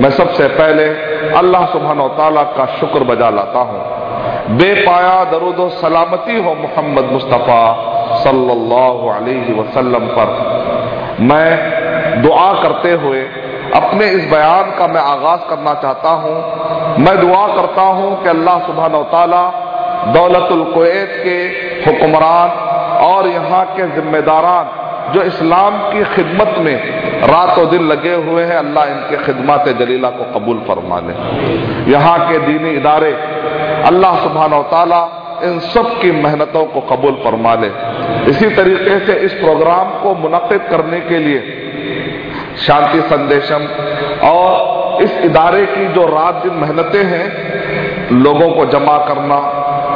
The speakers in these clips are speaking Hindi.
मैं सबसे पहले अल्लाह सुबहान तआला का शुक्र बजा लाता हूँ। बेपाया दरुद सलामती हो मोहम्मद मुस्तफ़ा सल्लल्लाहु अलैहि वसल्लम पर। मैं दुआ करते हुए अपने इस बयान का मैं आगाज़ करना चाहता हूँ। मैं दुआ करता हूँ कि अल्लाह सुबहान तआला दौलतुल कुवैत के हुक्मरान और यहाँ के जिम्मेदारान जो इस्लाम की खिदमत में रात और दिन लगे हुए हैं, अल्लाह इनके खिदमत जलीला को कबूल फरमा ले यहाँ के दीनी इदारे, अल्लाह सुबहान तला इन सब की मेहनतों को कबूल फरमा ले इसी तरीके से इस प्रोग्राम को मुनद करने के लिए शांति संदेशम और इस इदारे की जो रात दिन मेहनतें हैं, लोगों को जमा करना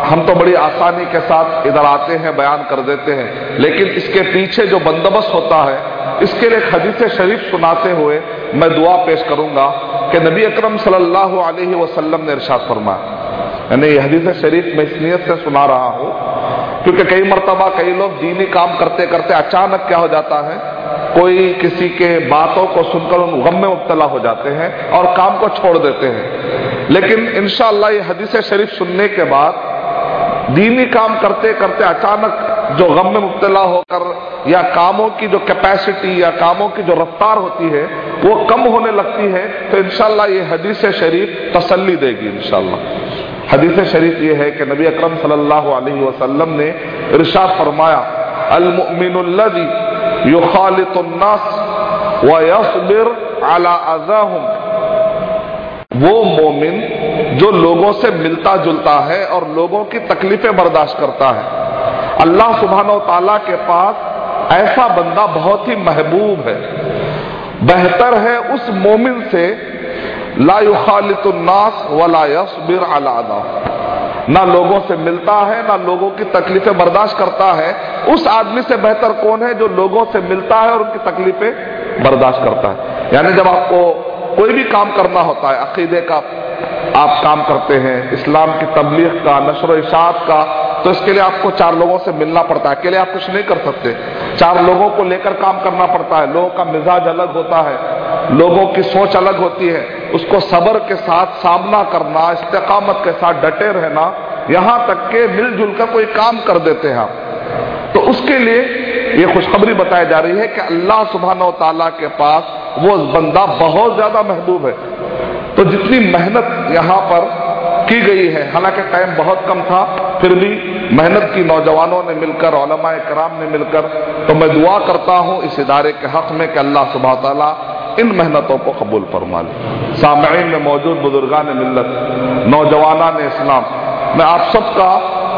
हम तो बड़ी आसानी के साथ इधर आते हैं, बयान कर देते हैं। लेकिन इसके पीछे जो बंदोबस्त होता है, इसके लिए हदीस शरीफ सुनाते हुए मैं दुआ पेश करूँगा कि नबी अकरम सल्लल्लाहु अलैहि वसल्लम ने इरशाद फरमाया। यानी हदीस शरीफ में इस नियत से सुना रहा हूँ, क्योंकि कई मरतबा, कई लोग दीनी काम करते करते अचानक क्या हो जाता है, कोई किसी के बातों को सुनकर उन गम में मुबतला हो जाते हैं और काम को छोड़ देते हैं। लेकिन इंशाला ये हदीस शरीफ सुनने के बाद दीनी काम करते करते अचानक जो गम में मुबतला होकर या कामों की जो कैपेसिटी या कामों की जो रफ्तार होती है, वो कम होने लगती है तो इनशाला ये हदीस शरीफ तसल्ली देगी इनशाला हदीस शरीफ ये है कि नबी अकरम सल्लल्लाहु अलैहि वसल्लम ने इरशाद फरमाया, अलमुमिनुल्लजी युखालितुन्नास व यस्बिर अला अज़ाहुम। वो मोमिन जो लोगों से मिलता जुलता है और लोगों की तकलीफें बर्दाश्त करता है। अल्लाह सुबहान ताला के पास ऐसा बंदा बहुत ही महबूब है। बेहतर है उस मोमिन से, ला युखालितुन्नास वला यस्बिर अला अज़ाहुम ना लोगों से मिलता है, ना लोगों की तकलीफें बर्दाश्त करता है। उस आदमी से बेहतर कौन है जो लोगों से मिलता है और उनकी तकलीफें बर्दाश्त करता है? यानी जब आपको कोई भी काम करना होता है, अकीदे का आप काम करते हैं, इस्लाम की तबलीग का, नशर इशात का तो इसके लिए आपको चार लोगों से मिलना पड़ता है। अकेले आप कुछ नहीं कर सकते। चार लोगों को लेकर काम करना पड़ता है। लोगों का मिजाज अलग होता है। लोगों की सोच अलग होती है। उसको सबर के साथ सामना करना, इस्तेकामत के साथ डटे रहना, यहाँ तक के मिलजुल कर कोई काम कर देते हैं आप। तो उसके लिए ये खुशखबरी बताई जा रही है कि अल्लाह सुबहान तला के पास वो बंदा बहुत ज़्यादा महबूब है। तो जितनी मेहनत यहाँ पर की गई है, हालाँकि टाइम बहुत कम था, फिर भी मेहनत की नौजवानों ने मिलकर ओलमा कराम ने मिलकर तो मैं दुआ करता हूँ इस इदारे के हक में कि अल्लाह सुबह तला इन मेहनतों को कबूल फरमा ले। सामीन में मौजूद बुजुर्गान मिल्लत नौजवाना ने इस्लाम, मैं आप सबका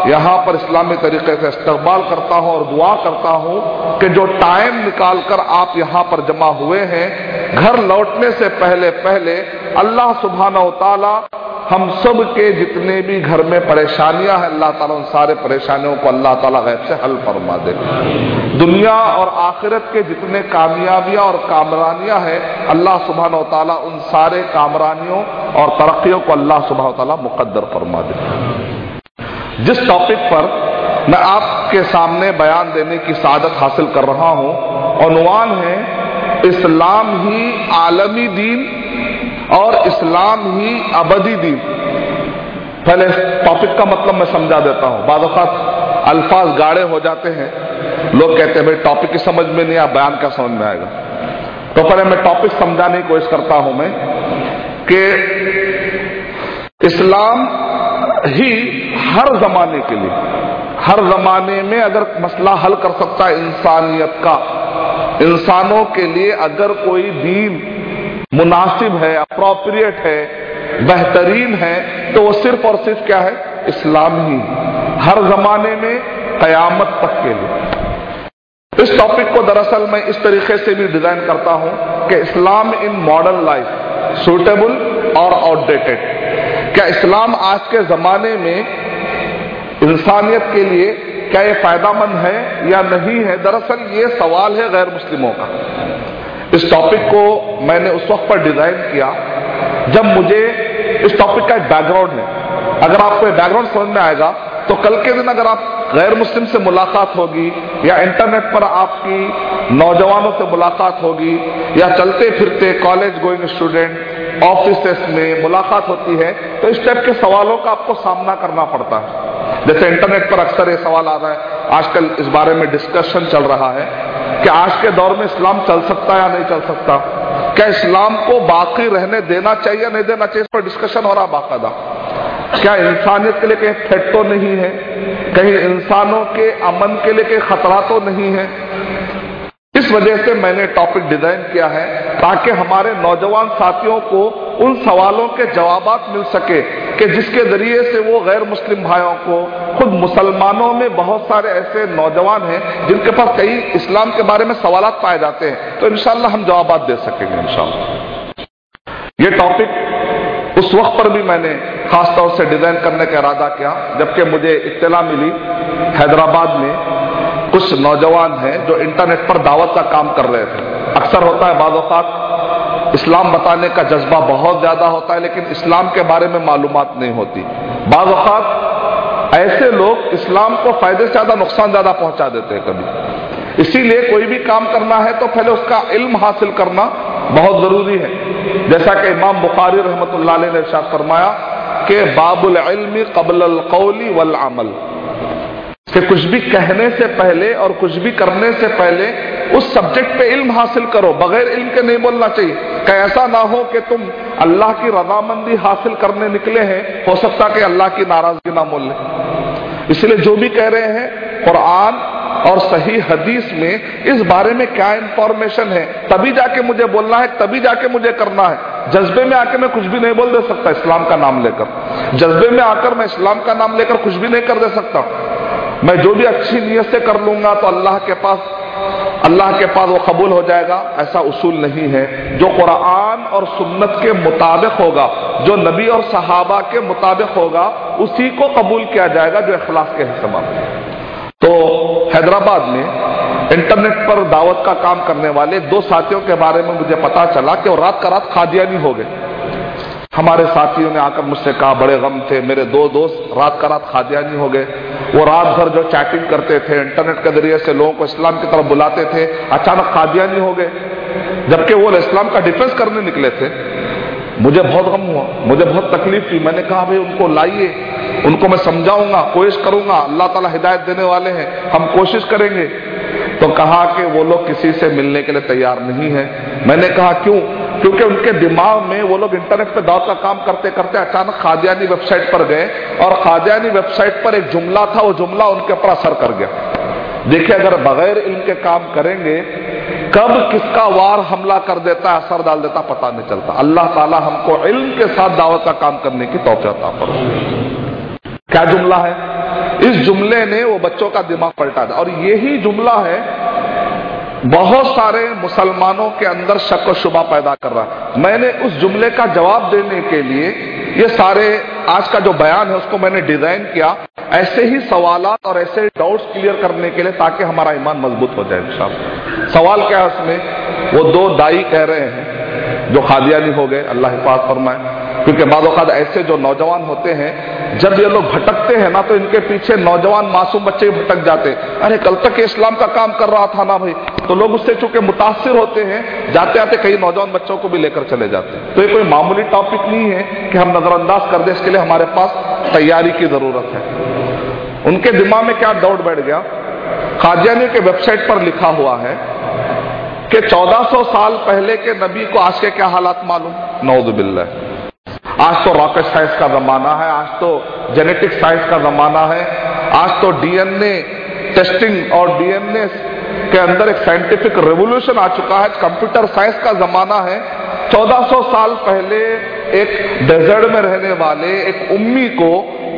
यहाँ पर इस्लामी तरीके से इस्तेमाल करता हूँ और दुआ करता हूँ कि जो टाइम निकालकर आप यहाँ पर जमा हुए हैं, घर लौटने से पहले पहले अल्लाह सुबहाना ताला हम सब के जितने भी घर में परेशानियाँ हैं, अल्लाह ताला उन सारे परेशानियों को अल्लाह ताला गैब से हल फरमा दे। दुनिया और आखिरत के जितने कामयाबियाँ और कामरानियाँ हैं, अल्लाह सुबहान ताला उन सारे कामरानियों और तरक्कियों को अल्लाह सुबह ताला मुकद्दर फरमा दे। जिस टॉपिक पर मैं आपके सामने बयान देने की सादत हासिल कर रहा हूँ अनुमान है इस्लाम ही आलमी दीन और इस्लाम ही अबदी दीन। पहले टॉपिक का मतलब मैं समझा देता हूँ। बाद अल्फाज गाढ़े हो जाते हैं। लोग कहते हैं, भाई टॉपिक की समझ में नहीं आ बयान क्या समझ में आएगा? तो पहले मैं टॉपिक समझाने की कोशिश करता हूँ मैं कि इस्लाम ही हर जमाने के लिए। हर जमाने में अगर मसला हल कर सकता है इंसानियत का, इंसानों के लिए अगर कोई दीन मुनासिब है अप्रोप्रिएट है, बेहतरीन है तो वो सिर्फ़ और सिर्फ़ क्या है? इस्लाम ही। हर जमाने में कयामत तक के लिए। इस टॉपिक को दरअसल मैं इस तरीके से भी डिज़ाइन करता हूँ कि Islam in modern life suitable और आउटडेटेड क्या इस्लाम आज के जमाने में इंसानियत के लिए क्या ये फायदामंद है या नहीं है? दरअसल ये सवाल है गैर मुस्लिमों का। इस टॉपिक को मैंने उस वक्त पर डिज़ाइन किया जब मुझे इस टॉपिक का एक बैकग्राउंड है। अगर आपको बैकग्राउंड समझ में आएगा तो कल के दिन अगर आप गैर मुस्लिम से मुलाकात होगी या इंटरनेट पर आपकी नौजवानों से मुलाकात होगी या चलते फिरते कॉलेज गोइंग स्टूडेंट ऑफ़िस में मुलाकात होती है तो इस टाइप के सवालों का आपको सामना करना पड़ता है। जैसे इंटरनेट पर अक्सर ये सवाल आ रहा है, आजकल इस बारे में डिस्कशन चल रहा है कि आज के दौर में इस्लाम चल सकता है या नहीं चल सकता? क्या इस्लाम को बाकी रहने देना चाहिए नहीं देना चाहिए? इस पर डिस्कशन हो रहा बाकायदा। क्या इंसानियत के लिए कहीं थ्रेट तो नहीं है? कहीं इंसानों के अमन के लिए कहीं खतरा तो नहीं है? इस वजह से मैंने टॉपिक डिज़ाइन किया है ताकि हमारे नौजवान साथियों को उन सवालों के जवाब मिल सके कि जिसके ज़रिए से वो गैर मुस्लिम भाइयों को, खुद मुसलमानों में बहुत सारे ऐसे नौजवान हैं जिनके पास कई इस्लाम के बारे में सवाल पाए जाते हैं। तो इनशाला हम जवाब दे सकेंगे इनशाला ये टॉपिक उस वक्त पर भी मैंने खासतौर से डिज़ाइन करने का इरादा किया, जबकि मुझे इत्तला मिली हैदराबाद में। कुछ नौजवान हैं जो इंटरनेट पर दावत का काम कर रहे थे। अक्सर होता है बाज़ात इस्लाम बताने का जज्बा बहुत ज़्यादा होता है, लेकिन इस्लाम के बारे में मालूम नहीं होती। बाज़ात ऐसे लोग इस्लाम को फ़ायदे से ज़्यादा, नुकसान ज़्यादा पहुँचा देते हैं कभी। इसीलिए कोई भी काम करना है तो पहले उसका इल्म हासिल करना बहुत ज़रूरी है। जैसा कि इमाम बुखारी रहमत ने इर्शाद फरमाया कि बाबुल इल्मी कबल कौली वल अमल। कि कुछ भी कहने से पहले और कुछ भी करने से पहले उस सब्जेक्ट पे इल्म हासिल करो, बगैर इल्म के नहीं बोलना चाहिए। कि ऐसा ना हो कि तुम अल्लाह की रजामंदी हासिल करने निकले हैं, हो सकता कि अल्लाह की नाराज़गी ना मोल इसलिए जो भी कह रहे हैं, कुरान और सही हदीस में इस बारे में क्या इंफॉर्मेशन है, तभी जाके मुझे बोलना है, तभी जाके मुझे करना है। जज्बे में आके मैं कुछ भी नहीं बोल दे सकता, इस्लाम का नाम लेकर। जज्बे में आकर मैं इस्लाम का नाम लेकर कुछ भी नहीं कर दे सकता। मैं जो भी अच्छी नीयत से कर लूँगा तो अल्लाह के पास, अल्लाह के पास वो कबूल हो जाएगा। ऐसा उसूल नहीं है। जो कुरान और सुन्नत के मुताबिक होगा, जो नबी और सहाबा के मुताबिक होगा, उसी को कबूल किया जाएगा जो अखलास के हिस्सा तो हैदराबाद में इंटरनेट पर दावत का काम करने वाले दो साथियों के बारे में मुझे पता चला कि वो रात का रात खादियानी हो गए। हमारे साथियों ने आकर मुझसे कहा, बड़े गम थे, मेरे दो दोस्त रात का रात खादियानी हो गए। वो रात भर जो चैटिंग करते थे, इंटरनेट के ज़रिए से लोगों को इस्लाम की तरफ़ बुलाते थे, अचानक खादियानी हो गए। जबकि वो इस्लाम का डिफेंस करने निकले थे। मुझे बहुत गम हुआ, मुझे बहुत तकलीफ़ हुई। मैंने कहा, भाई, उनको लाइए, उनको मैं समझाऊँगा, कोशिश करूँगा। अल्लाह ताला हिदायत देने वाले हैं, हम कोशिश करेंगे। तो कहा कि वो लोग किसी से मिलने के लिए तैयार नहीं है। मैंने कहा, क्यों? क्योंकि उनके दिमाग में वो लोग इंटरनेट पे दाव का काम करते करते अचानक खादियानी वेबसाइट पर गए और खादियानी वेबसाइट पर एक जुमला था, वो जुमला उनके ऊपर असर कर गया। देखिए, अगर बगैर इनके काम करेंगे, कब किसका वार हमला कर देता है असर डाल देता, पता नहीं चलता। अल्लाह ताला हमको इल्म के साथ दावत का काम करने की तोफता पर क्या जुमला है? इस जुमले ने वो बच्चों का दिमाग पलटा था। और यही जुमला है, बहुत सारे मुसलमानों के अंदर शक व शुबा पैदा कर रहा है। मैंने उस जुमले का जवाब देने के लिए ये सारे आज का जो बयान है, उसको मैंने डिज़ाइन किया ऐसे ही सवालात और ऐसे डाउट्स क्लियर करने के लिए ताकि हमारा ईमान मज़बूत हो जाए इंशाल्लाह। सवाल क्या है उसमें? वो दो दाई कह रहे हैं, जो खादियानी हो गए, अल्लाह हिफाज फरमाए। क्योंकि बाद ऐसे जो नौजवान होते हैं जब ये लोग भटकते हैं ना तो इनके पीछे नौजवान मासूम बच्चे भटक जाते अरे, कल तक इस्लाम का काम कर रहा था ना भाई। तो लोग उससे चूँकि मुतासर होते हैं जाते आते कई नौजवान बच्चों को भी लेकर चले जाते हैं। तो ये कोई मामूली टॉपिक नहीं है कि हम नजरअंदाज कर दें, इसके लिए हमारे पास तैयारी की ज़रूरत है। उनके दिमाग में क्या डाउट बैठ गया? कादियानी के वेबसाइट पर लिखा हुआ है कि 1400 साल पहले के नबी को आज के क्या हालात मालूम? नौजुबिल्ला आज तो रॉकेट साइंस का जमाना है, आज तो जेनेटिक साइंस का जमाना है, आज तो डीएनए टेस्टिंग और डीएनए के अंदर एक साइंटिफिक रेवोल्यूशन आ चुका है कंप्यूटर साइंस का जमाना है। 1400 साल पहले एक डेजर्ट में रहने वाले एक उम्मी को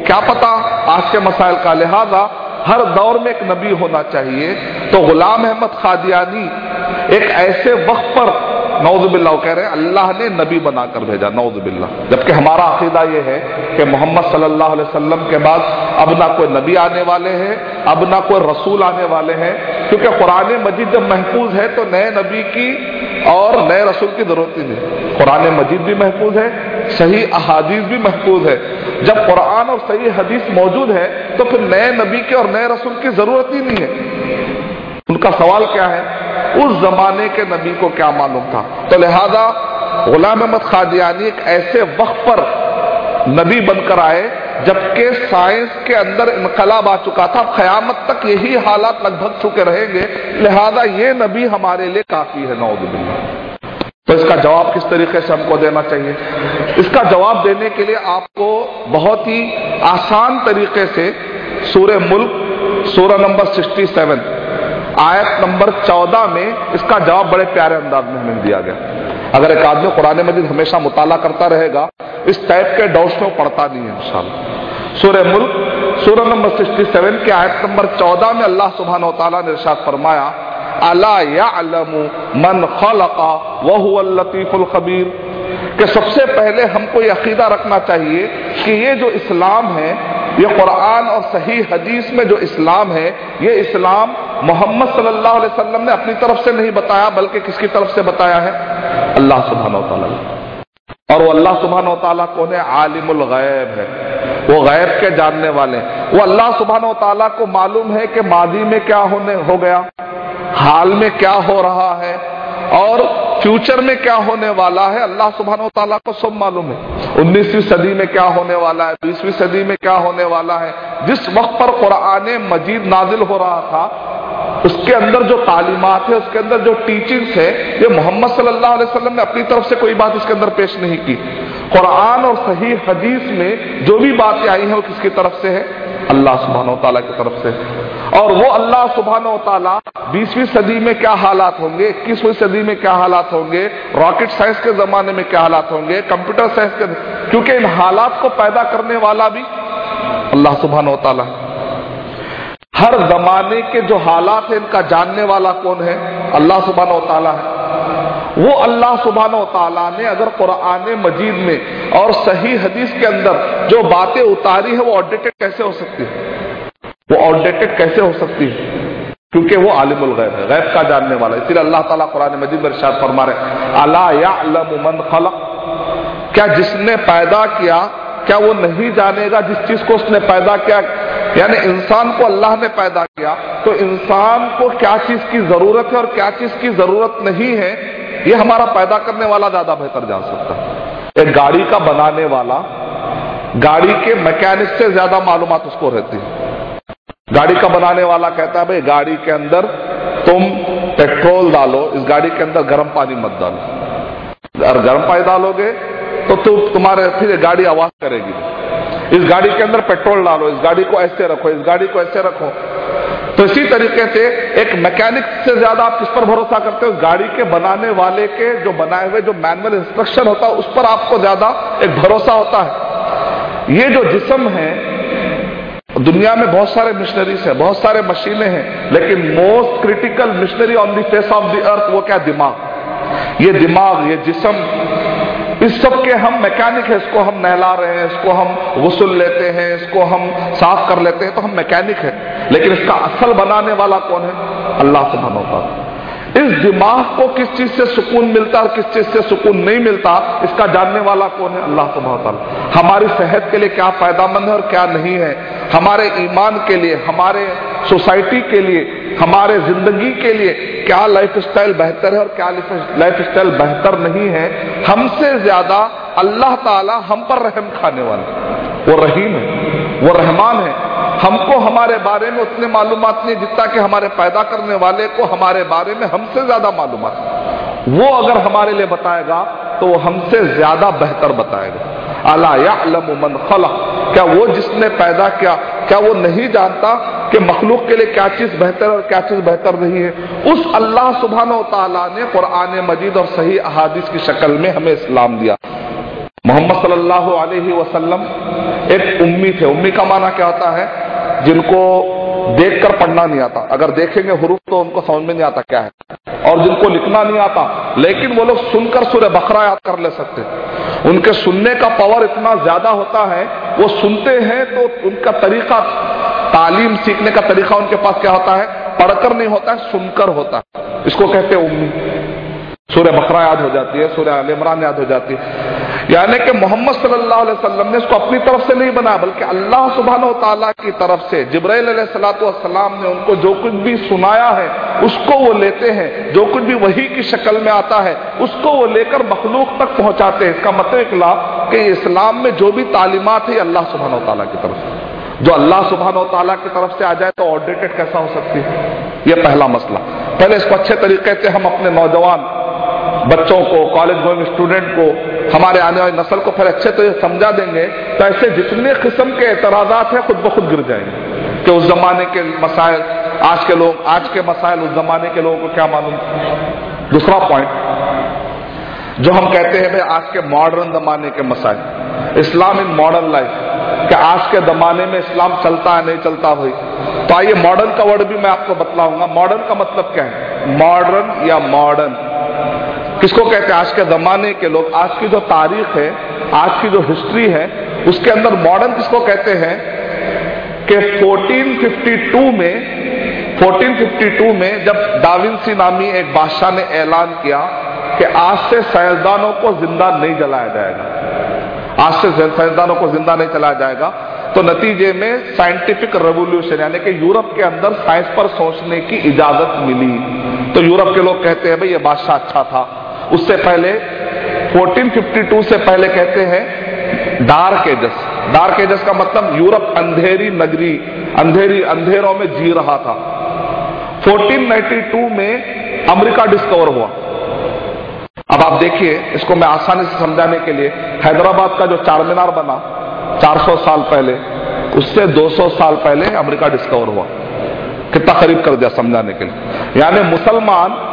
क्या पता आज के मसाइल का लिहाजा, हर दौर में एक नबी होना चाहिए। तो गुलाम अहमद खादियानी एक ऐसे वक्त पर नौजबिल्ला कह रहे हैं, अल्लाह ने नबी बनाकर भेजा नौजबिल्ला जबकि हमारा अकीदा यह है कि मोहम्मद सल्लल्लाहु अलैहि के बाद अब ना कोई नबी आने वाले हैं, अब ना कोई रसूल आने वाले हैं, क्योंकि कुरान मजीद जब महफूज है तो नए नबी की और नए रसूल की ज़रूरत ही नहीं। कुरान मजीद भी महफूज है, सही अहादीस भी महफूज है। जब कुरान और सही हदीस मौजूद है तो फिर नए नबी के और नए रसूल की ज़रूरत ही नहीं है। उनका सवाल क्या है? उस जमाने के नबी को क्या मालूम था? तो लिहाजा गुलाम अहमद खादियानी एक ऐसे वक्त पर नबी बनकर आए, जबकि साइंस के अंदर इनकलाब आ चुका था। कयामत तक यही हालात लगभग चुके रहेंगे। लिहाजा ये नबी हमारे लिए काफ़ी है नौदबिल्ला तो इसका जवाब किस तरीके से हमको देना चाहिए? इसका जवाब देने के लिए आपको बहुत ही आसान तरीके से सूर्य मुल्क सूर्य नंबर 67 आयत नंबर 14 में इसका जवाब बड़े प्यारे अंदाज में हमें दिया गया। अगर एक आदमी कुरान मजिद हमेशा मुताला करता रहेगा, इस टाइप के डाउट्स में पढ़ता नहीं है, इंशाल्लाह। सूर्य मुल्क सूर्य नंबर 67 के आयत नंबर 14 में अल्लाह सुबहान तआला ने इरशाद फरमाया, अला यालमु मन खलका वह लतीफुल खबीर? कि सबसे पहले हमको यह अकीदा रखना चाहिए कि ये जो इस्लाम है ये कुरान और सही हदीस में जो इस्लाम है, ये इस्लाम मोहम्मद सल्लल्लाहु अलैहि वसल्लम ने अपनी तरफ़ से नहीं बताया, बल्कि किसकी तरफ़ से बताया है? अल्लाह सुबहान और वो अल्लाह सुबहान तला कौन है? आलिमुल गैब है। वो गैब के जानने वाले। वो अल्लाह सुबहान तला को मालूम है कि मादी में क्या होने हो गया, हाल में क्या हो रहा है, और फ्यूचर में क्या होने वाला है, अल्लाह सुबहान तला को सब मालूम है। उन्नीसवीं सदी में क्या होने वाला है? बीसवीं सदी में क्या होने वाला है? जिस वक्त पर कुरान मजीद नाजिल हो रहा था, उसके अंदर जो तालीमत है, उसके अंदर जो टीचिंग्स है, ये मोहम्मद सल्लल्लाहु अलैहि वसल्लम ने अपनी तरफ़ से कोई बात इसके अंदर पेश नहीं की। कुरान और सही हदीस में जो भी बातें आई हैं, वो किसकी तरफ़ से है? अल्लाह सुबहान तला की तरफ़ से। और वो अल्लाह सुबहान तला बीसवीं सदी में क्या हालात होंगे, इक्कीसवीं सदी में क्या हालात होंगे, रॉकेट साइंस के जमाने में क्या हालात होंगे, कंप्यूटर साइंस के, क्योंकि इन हालात को पैदा करने वाला भी अल्लाह सुबहान तला हर जमाने के जो हालात है, इनका जानने वाला कौन है? अल्लाह सुबहान तला है। वो अल्लाह सुबहान तला ने अगर कुरान मजीद में और सही हदीस के अंदर जो बातें उतारी है, वो ऑडिटेड कैसे हो सकती है? वो आउटडेटेड कैसे हो सकती है? क्योंकि वो आलिमुल गैब है, गैब का जानने वाला इसलिए अल्लाह ताला कुरान मजीद में फरमा रहे अला या मन खलक? क्या जिसने पैदा किया, क्या वो नहीं जानेगा जिस चीज़ को उसने पैदा किया? यानी इंसान को अल्लाह ने पैदा किया तो इंसान को क्या चीज़ की ज़रूरत है और क्या चीज़ की ज़रूरत नहीं है, ये हमारा पैदा करने वाला ज़्यादा बेहतर जान सकता है। एक गाड़ी का बनाने वाला, गाड़ी के मैकेनिक से ज़्यादा मालूम उसको रहती है। गाड़ी का बनाने वाला कहता है, भाई, गाड़ी के अंदर तुम पेट्रोल डालो, इस गाड़ी के अंदर गर्म पानी मत डालो। अगर गर्म पानी डालोगे तो तुम तुम्हारे फिर गाड़ी आवाज़ करेगी। इस गाड़ी के अंदर पेट्रोल डालो, इस गाड़ी को ऐसे रखो, इस गाड़ी को ऐसे रखो। तो इसी तरीके से एक मैकेनिक से ज़्यादा आप किस पर भरोसा करते हो? गाड़ी के बनाने वाले के जो बनाए हुए जो मैनुअल इंस्ट्रक्शन होता है, उस पर आपको ज़्यादा एक भरोसा होता है। ये जो जिसम है दुनिया में बहुत सारे मिशनरीज हैं, बहुत सारे मशीनें हैं, लेकिन most critical machinery on the face of the earth वो क्या दिमाग? ये दिमाग, ये जिसम, इस सब के हम मैकेनिक है, इसको हम नहला रहे हैं, इसको हम गुसल लेते हैं, इसको हम साफ़ कर लेते हैं तो हम मैकेनिक है। लेकिन इसका असल बनाने वाला कौन है? अल्लाह से होता इस दिमाग को किस चीज़ से सुकून मिलता और किस चीज़ से सुकून नहीं मिलता, इसका जानने वाला कौन है? अल्लाह सुबह हमारी सेहत के लिए क्या फायदामंद है और क्या नहीं है? हमारे ईमान के लिए, हमारे सोसाइटी के लिए, हमारे ज़िंदगी के लिए क्या लाइफ स्टाइल बेहतर है और क्या लाइफ स्टाइल बेहतर नहीं है? हमसे ज़्यादा अल्लाह ताला हम पर रहम खाने वाले वो रहीम है। वो रहमान है। हमको हमारे बारे में उतने मालूम नहीं जितना कि हमारे पैदा करने वाले को हमारे बारे में हमसे ज़्यादा मालूम वो अगर हमारे लिए बताएगा तो वो हमसे ज़्यादा बेहतर बताएगा। अला मन खला क्या वो जिसने पैदा किया, क्या वो नहीं जानता कि मखलूक के लिए क्या चीज़ बेहतर और क्या चीज़ बेहतर नहीं है? उस अल्लाह सुबहान तला ने कुरान मजीद और सही अहादिस की शक्ल में हमें इस्लाम दिया। मोहम्मद सल्लल्लाहु अलैहि वसल्लम एक उम्मी थे। उम्मी का माना क्या होता है? जिनको देखकर पढ़ना नहीं आता। अगर देखेंगे हरूफ तो उनको समझ में नहीं आता क्या है। और जिनको लिखना नहीं आता, लेकिन वो लोग सुनकर सूर्य बकरा याद कर ले सकते। उनके सुनने का पावर इतना ज़्यादा होता है, वो सुनते हैं तो उनका तरीका, तालीम सीखने का तरीका उनके पास क्या होता है? पढ़कर नहीं होता है, सुनकर होता है। इसको कहते हैं उम्मी। सूर्य बकरा याद हो जाती है सूर्य अल इमरान याद हो जाती है। यानी कि मोहम्मद सल्लल्लाहु अलैहि वसल्लम ने इसको अपनी तरफ़ से नहीं बनाया बल्कि अल्लाह सुबहान तला की तरफ़ से जब्राइल सलाम ने उनको जो कुछ भी सुनाया है, उसको वो लेते हैं। जो कुछ भी वही की शक्ल में आता है, उसको वो लेकर मखलूक तक पहुंचाते हैं। इसका मतलब इकलाब कि इस्लाम में जो भी तालीमत है अल्लाह सुबहान तला की तरफ़ से। जो अल्लाह सुबहान तला की तरफ़ से आ जाए तो ऑडिटेड कैसा हो सकती है? यह पहला मसला। पहले इसको अच्छे तरीके से हम अपने नौजवान बच्चों को कॉलेज गोइंग स्टूडेंट को, हमारे आने वाली नस्ल को फिर अच्छे तरह समझा देंगे तो ऐसे जितने किस्म के एतराजात हैं, खुद ब खुद गिर जाएँगे। कि उस जमाने के मसाइल, आज के लोग, आज के मसाइल, उस जमाने के लोगों को क्या मालूम दूसरा पॉइंट जो हम कहते हैं, भाई, आज के मॉडर्न जमाने के मसाइल। इस्लाम इन मॉडर्न लाइफ कि आज के जमाने में इस्लाम चलता है, नहीं चलता भाई। तो आइए मॉडर्न का वर्ड भी मैं आपको बतलाऊँगा। मॉडर्न का मतलब क्या है? मॉडर्न या मॉडर्न किसको कहते हैं? आज के जमाने के लोग, आज की जो तारीख है, आज की जो हिस्ट्री है, उसके अंदर मॉडर्न किसको कहते हैं? कि 1452 में 1452 में जब डाविंसी नामी एक बादशाह ने ऐलान किया कि आज से साइंसदानों को ज़िंदा नहीं जलाया जाएगा। आज से साइंसदानों को ज़िंदा नहीं चलाया जाएगा। तो नतीजे में साइंटिफिक रेवोल्यूशन यानी कि यूरोप के अंदर साइंस पर सोचने की इजाज़त मिली। तो यूरोप के लोग कहते हैं, भाई ये बादशाह अच्छा था। उससे पहले 1452 से पहले कहते हैं डार्क एजस डार्क एजस का मतलब यूरोप अंधेरी नगरी, अंधेरी, अंधेरों में जी रहा था। 1492 में अमेरिका डिस्कवर हुआ। अब आप देखिए, इसको मैं आसानी से समझाने के लिए हैदराबाद का जो चार मीनार बना 400 साल पहले, उससे 200 साल पहले अमेरिका डिस्कवर हुआ। कितना करीब कर दिया समझाने के लिए। यानी मुसलमान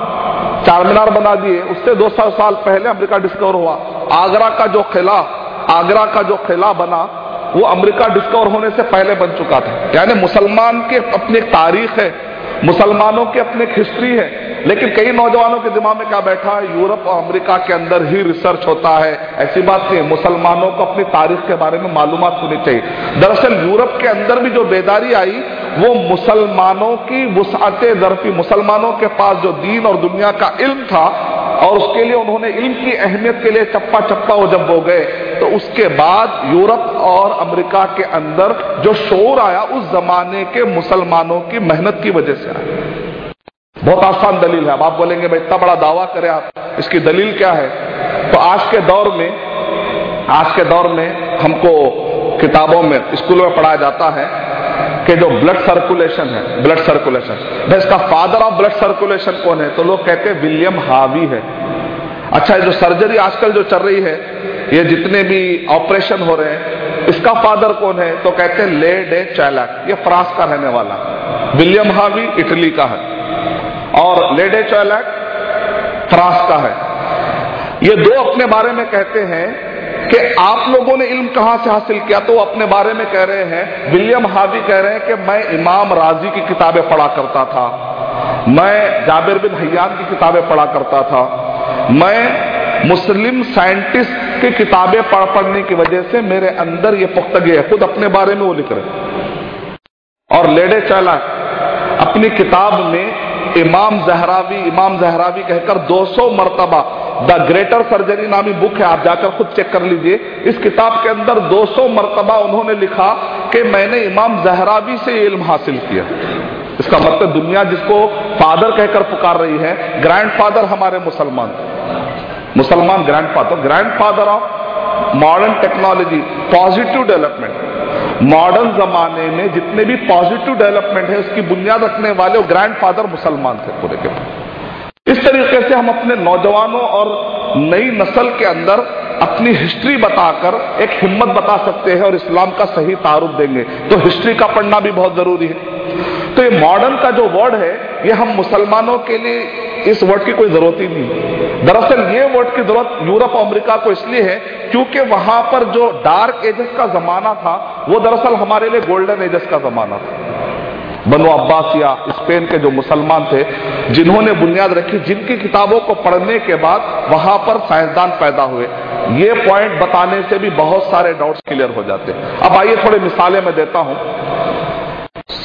चार मीनार बना दिए। उससे दो सौ साल पहले अमेरिका डिस्कवर हुआ। आगरा का जो किला आगरा का जो किला बना, वो अमेरिका डिस्कवर होने से पहले बन चुका था। यानी मुसलमान के अपनी तारीख है, मुसलमानों की अपनी हिस्ट्री है। लेकिन कई नौजवानों के दिमाग में क्या बैठा है? यूरोप और अमेरिका के अंदर ही रिसर्च होता है। ऐसी बात नहीं मुसलमानों को अपनी तारीख के बारे में मालूम होनी चाहिए। दरअसल यूरोप के अंदर भी जो बेदारी आई वो मुसलमानों की वसात दरफी मुसलमानों के पास जो दीन और दुनिया का इल्म था, और उसके लिए उन्होंने इल्म की अहमियत के लिए चप्पा चप्पा वो जब हो गए। तो उसके बाद यूरोप और अमेरिका के अंदर जो शोर आया, उस जमाने के मुसलमानों की मेहनत की वजह से आया। बहुत आसान दलील है। अब आप बोलेंगे, भाई, इतना बड़ा दावा करें आप, इसकी दलील क्या है? तो आज के दौर में, आज के दौर में हमको किताबों में, स्कूलों में पढ़ाया जाता है कि जो ब्लड सर्कुलेशन है ब्लड सर्कुलेशन भाई, इसका फादर ऑफ़ ब्लड सर्कुलेशन कौन है? तो लोग कहते हैं विलियम हावी है। अच्छा जो सर्जरी आजकल जो चल रही है, ये जितने भी ऑपरेशन हो रहे हैं, इसका फादर कौन है? तो कहते हैं ले डे चैलक ये फ्रांस का रहने वाला। विलियम हावी इटली का है। और लेडे चैलक फ्रांस का है। ये दो अपने बारे में कहते हैं कि आप लोगों ने इल्म कहाँ से हासिल किया? तो अपने बारे में कह रहे हैं, विलियम हावी कह रहे हैं कि मैं इमाम राज़ी की किताबें पढ़ा करता था। मैं जाबिर बिन हयान की किताबें पढ़ा करता था। मैं मुस्लिम साइंटिस्ट की किताबें पढ़, पढ़ने की वजह से मेरे अंदर ये पुख्तगी है। खुद अपने बारे में वो लिख रहे और लेडे चला अपनी किताब में इमाम जहरावी इमाम जहरावी कहकर 200 मरतबा, द ग्रेटर सर्जरी नामी बुक है, आप जाकर खुद चेक कर लीजिए। इस किताब के अंदर 200 मरतबा उन्होंने लिखा कि मैंने इमाम जहरावी से इल्म हासिल किया। इसका मतलब दुनिया जिसको फादर कहकर पुकार रही है ग्रैंड फादर हमारे मुसलमान। मुसलमान grand father grand father of modern technology positive development modern जमाने में जितने भी पॉजिटिव डेवलपमेंट है, उसकी बुनियाद रखने वाले ग्रैंड फादर मुसलमान थे पूरे के इस तरीके से हम अपने नौजवानों और नई नस्ल के अंदर अपनी हिस्ट्री बताकर एक हिम्मत बता सकते हैं और इस्लाम का सही तारुफ देंगे। तो हिस्ट्री का पढ़ना भी बहुत ज़रूरी है। तो ये मॉडर्न का जो वर्ड है, ये हम मुसलमानों के लिए इस वर्ड की कोई ज़रूरत ही नहीं। दरअसल ये वर्ड की ज़रूरत यूरोप और अमेरिका को इसलिए है, क्योंकि वहाँ पर जो डार्क एजेस का जमाना था, वो दरअसल हमारे लिए गोल्डन एजेस का जमाना था। बनो अब्बास या स्पेन के जो मुसलमान थे, जिन्होंने बुनियाद रखी, जिनकी किताबों को पढ़ने के बाद वहाँ पर साइंसदान पैदा हुए। ये पॉइंट बताने से भी बहुत सारे डाउट्स क्लियर हो जाते हैं। अब आइए थोड़े मिसालें मैं देता हूँ।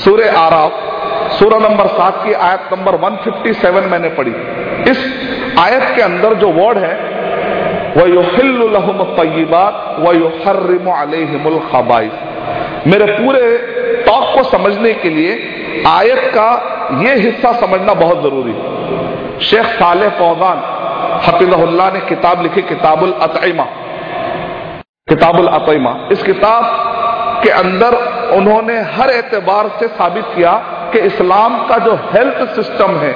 सूर्य आराफ सूर्य नंबर सात की आयत नंबर 157 मैंने पढ़ी। इस आयत के अंदर जो वर्ड है वह युहिल्लुलहुम तय्यिबात व युहर्रिमु अलैहिमुल खबाइस। मेरे पूरे टॉक को समझने के लिए आयत का यह हिस्सा समझना बहुत ज़रूरी है। शेख साले फौजान हफिजुल्लाह ने किताब लिखी, किताबुल अतईमा। किताबुल अतईमा। इस किताब के अंदर उन्होंने हर एतबार से साबित किया कि इस्लाम का जो हेल्थ सिस्टम है,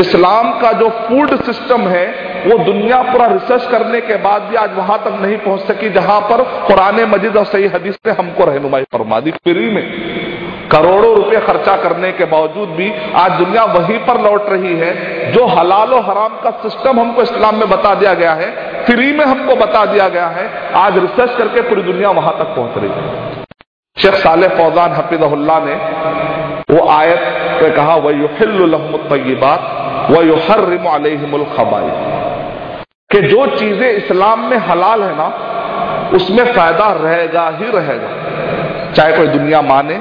इस्लाम का जो फ़ूड सिस्टम है, वो दुनिया पूरा रिसर्च करने के बाद भी आज वहाँ तक नहीं पहुँच सकी, जहाँ पर कुरान मजिद और सही हदीस ने हमको रहनुमाई फरमा दी। फ्री में करोड़ों रुपए खर्चा करने के बावजूद भी आज दुनिया वहीं पर लौट रही है, जो हलाल और हराम का सिस्टम हमको इस्लाम में बता दिया गया है, फ्री में हमको बता दिया गया है, आज रिसर्च करके पूरी दुनिया वहाँ तक पहुँच रही है। शेख साले फौजान हफिजुल्लाह ने वो आयत पे कहा वह युहिल्लुलहमुत्तय्यिबात व युहर्रिम अलैहिमुल खबाइस कि जो चीज़ें इस्लाम में हलाल है ना, उसमें फ़ायदा रहेगा ही रहेगा, चाहे कोई दुनिया माने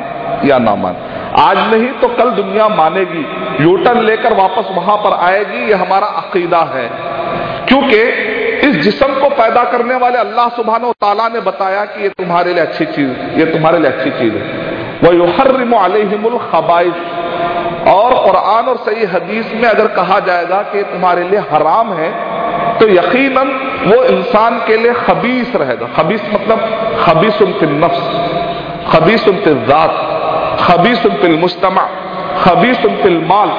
या ना माने। आज नहीं तो कल दुनिया मानेगी यूटर्न लेकर वापस वहाँ पर आएगी, ये हमारा अकीदा है। क्योंकि इस जिसम को पैदा करने वाले अल्लाह सुबहान ताला ने बताया कि ये तुम्हारे लिए अच्छी चीज़, ये तुम्हारे लिए अच्छी चीज़ है। वह युहर्रिम अलैहिमुल खबाइस और कुरान और सही हदीस में अगर कहा जाएगा कि तुम्हारे लिए हराम है तो यकीनन वो इंसान के लिए खबीस रहेगा। खबीस मतलब खबीस फिल नफ्स खबीस फिल जात खबीस फिल मुस्तमा खबीस फिल माल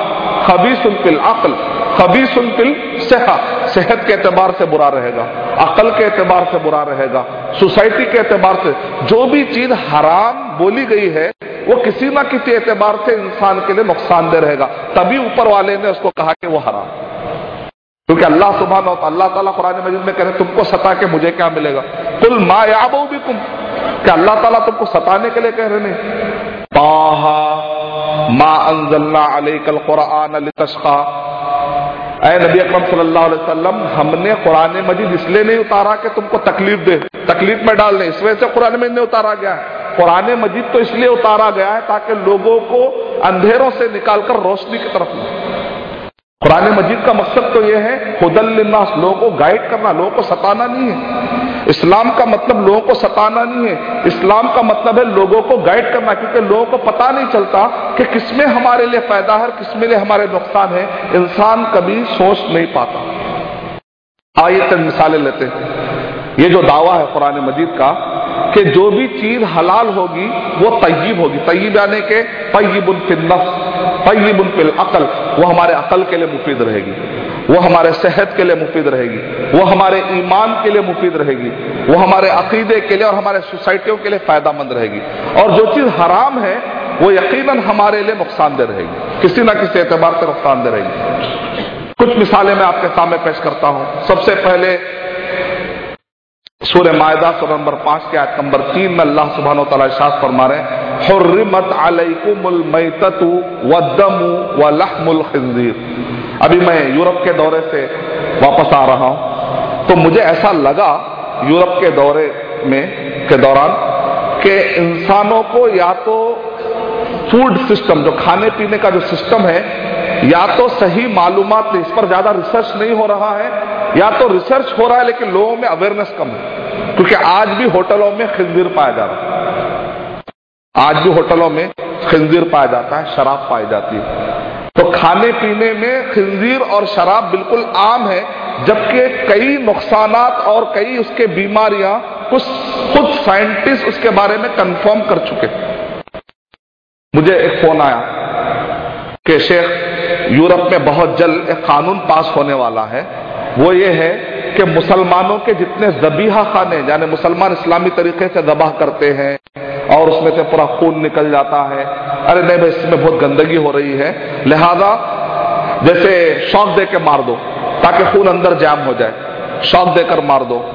खबीस फिल अक्ल। खबीस फिल सेहा, सेहत के एतबार से बुरा रहेगा, अकल के एतबार से बुरा रहेगा, सोसाइटी के एतबार से, जो भी चीज़ हराम बोली गई है, वो किसी ना किसी एतबार से इंसान के लिए नुकसानदेह रहेगा। तभी ऊपर वाले ने उसको कहा कि वो हराम। क्योंकि अल्लाह सुबह अल्लाह ताला कुरान मजीद में कह रहे तुमको सता के मुझे क्या मिलेगा? कुल मा याबो भी तुम क्या अल्लाह ताला तुमको सताने के लिए कह रहे नहीं ताहा मा अंजल्ला अलैकल कुरान लितशका। ऐ नबी अकरम सल्लल्लाहु अलैहि वसल्लम, हमने कुरान मजीद इसलिए नहीं उतारा कि तुमको तकलीफ़ दे। तकलीफ़ में डाल दे। इस वजह से कुरान मजीद ने उतारा गया है। कुरान मजीद तो इसलिए उतारा गया है ताकि लोगों को अंधेरों से निकालकर रोशनी की तरफ़ लाए कुरान मजीद का मकसद तो यह है खुदल्लास लोगों को गाइड करना, लोगों को सताना नहीं है। इस्लाम का मतलब लोगों को सताना नहीं है। इस्लाम का मतलब है लोगों को गाइड करना, क्योंकि लोगों को पता नहीं चलता कि किसमें हमारे लिए फ़ायदा है किसमें लिए हमारे नुकसान है। इंसान कभी सोच नहीं पाता। आइए तक मिसालें लेते हैं। ये जो दावा है कुरान मजीद का कि जो भी चीज़ हलाल होगी, वो तय्यब होगी। तय्यब यानी के तय्यबुन फिल नफ्स। तय्यबुन फिल अकल, वो हमारे अकल के लिए मुफीद रहेगी, वो हमारे सेहत के लिए मुफीद रहेगी, वो हमारे ईमान के लिए मुफीद रहेगी, वो हमारे अकीदे के लिए और हमारे सोसाइटियों के लिए फायदामंद रहेगी। और जो चीज़ हराम है, वो यकीनन हमारे लिए नुकसानदेह रहेगी, किसी ना किसी एतबार से नुकसानदेह रहेगी। कुछ मिसालें मैं आपके सामने पेश करता हूँ। सबसे पहले सूर्य मायदा सूर्य नंबर पाँच के आयत नंबर तीन में अल्लाह सुबहान तला फरमा रहे हुर्रिमत व लहमुल अभी मैं यूरोप के दौरे से वापस आ रहा हूँ तो मुझे ऐसा लगा यूरोप के दौरे में, के दौरान, कि इंसानों को या तो फ़ूड सिस्टम, जो खाने पीने का जो सिस्टम है, या तो सही मालूम इस पर ज़्यादा रिसर्च नहीं हो रहा है या तो रिसर्च हो रहा है, लेकिन लोगों में अवेयरनेस कम है। क्योंकि आज भी होटलों में खिंजीर पाया जा रहा है। आज भी होटलों में खिंजीर पाया जाता है, शराब पाई जाती है। तो खाने पीने में खिंजीर और शराब बिल्कुल आम है, जबकि कई नुकसान और कई उसके बीमारियाँ कुछ खुद साइंटिस्ट उसके बारे में कंफर्म कर चुके मुझे एक फ़ोन आया कि शेख, यूरोप में बहुत जल्द एक कानून पास होने वाला है। वो ये है कि मुसलमानों के जितने जबीहा खाने, यानी मुसलमान इस्लामी तरीके से दबाह करते हैं और उसमें से पूरा खून निकल जाता है। अरे नहीं भाई, इसमें बहुत गंदगी हो रही है। लिहाजा, जैसे शौक दे के मार दो, ताकि खून अंदर जाम हो जाए। शौक देकर मार दो।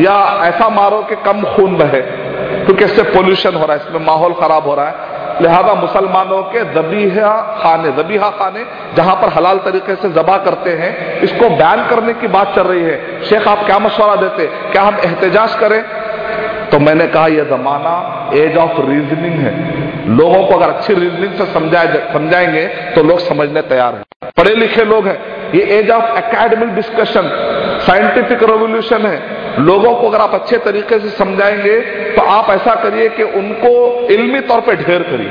या ऐसा मारो कि कम खून बहे, क्योंकि इससे पोल्यूशन हो रहा है, इसमें माहौल खराब हो रहा है। लिहाजा मुसलमानों के दबीहा खाने दबीहा खाने, जहाँ पर हलाल तरीके से जबा करते हैं, इसको बैन करने की बात चल रही है। शेख, आप क्या मशवरा देते? क्या हम एहतजाज करें? तो मैंने कहा, यह जमाना एज ऑफ़ रीजनिंग है। लोगों को अगर अच्छी रीजनिंग से समझाए, समझाएँगे तो लोग समझने तैयार हैं। पढ़े लिखे लोग हैं। ये age of academic discussion scientific revolution है। लोगों को अगर आप अच्छे तरीके से समझाएँगे तो आप ऐसा करिए कि उनको इल्मी तौर पे ढेर करिए।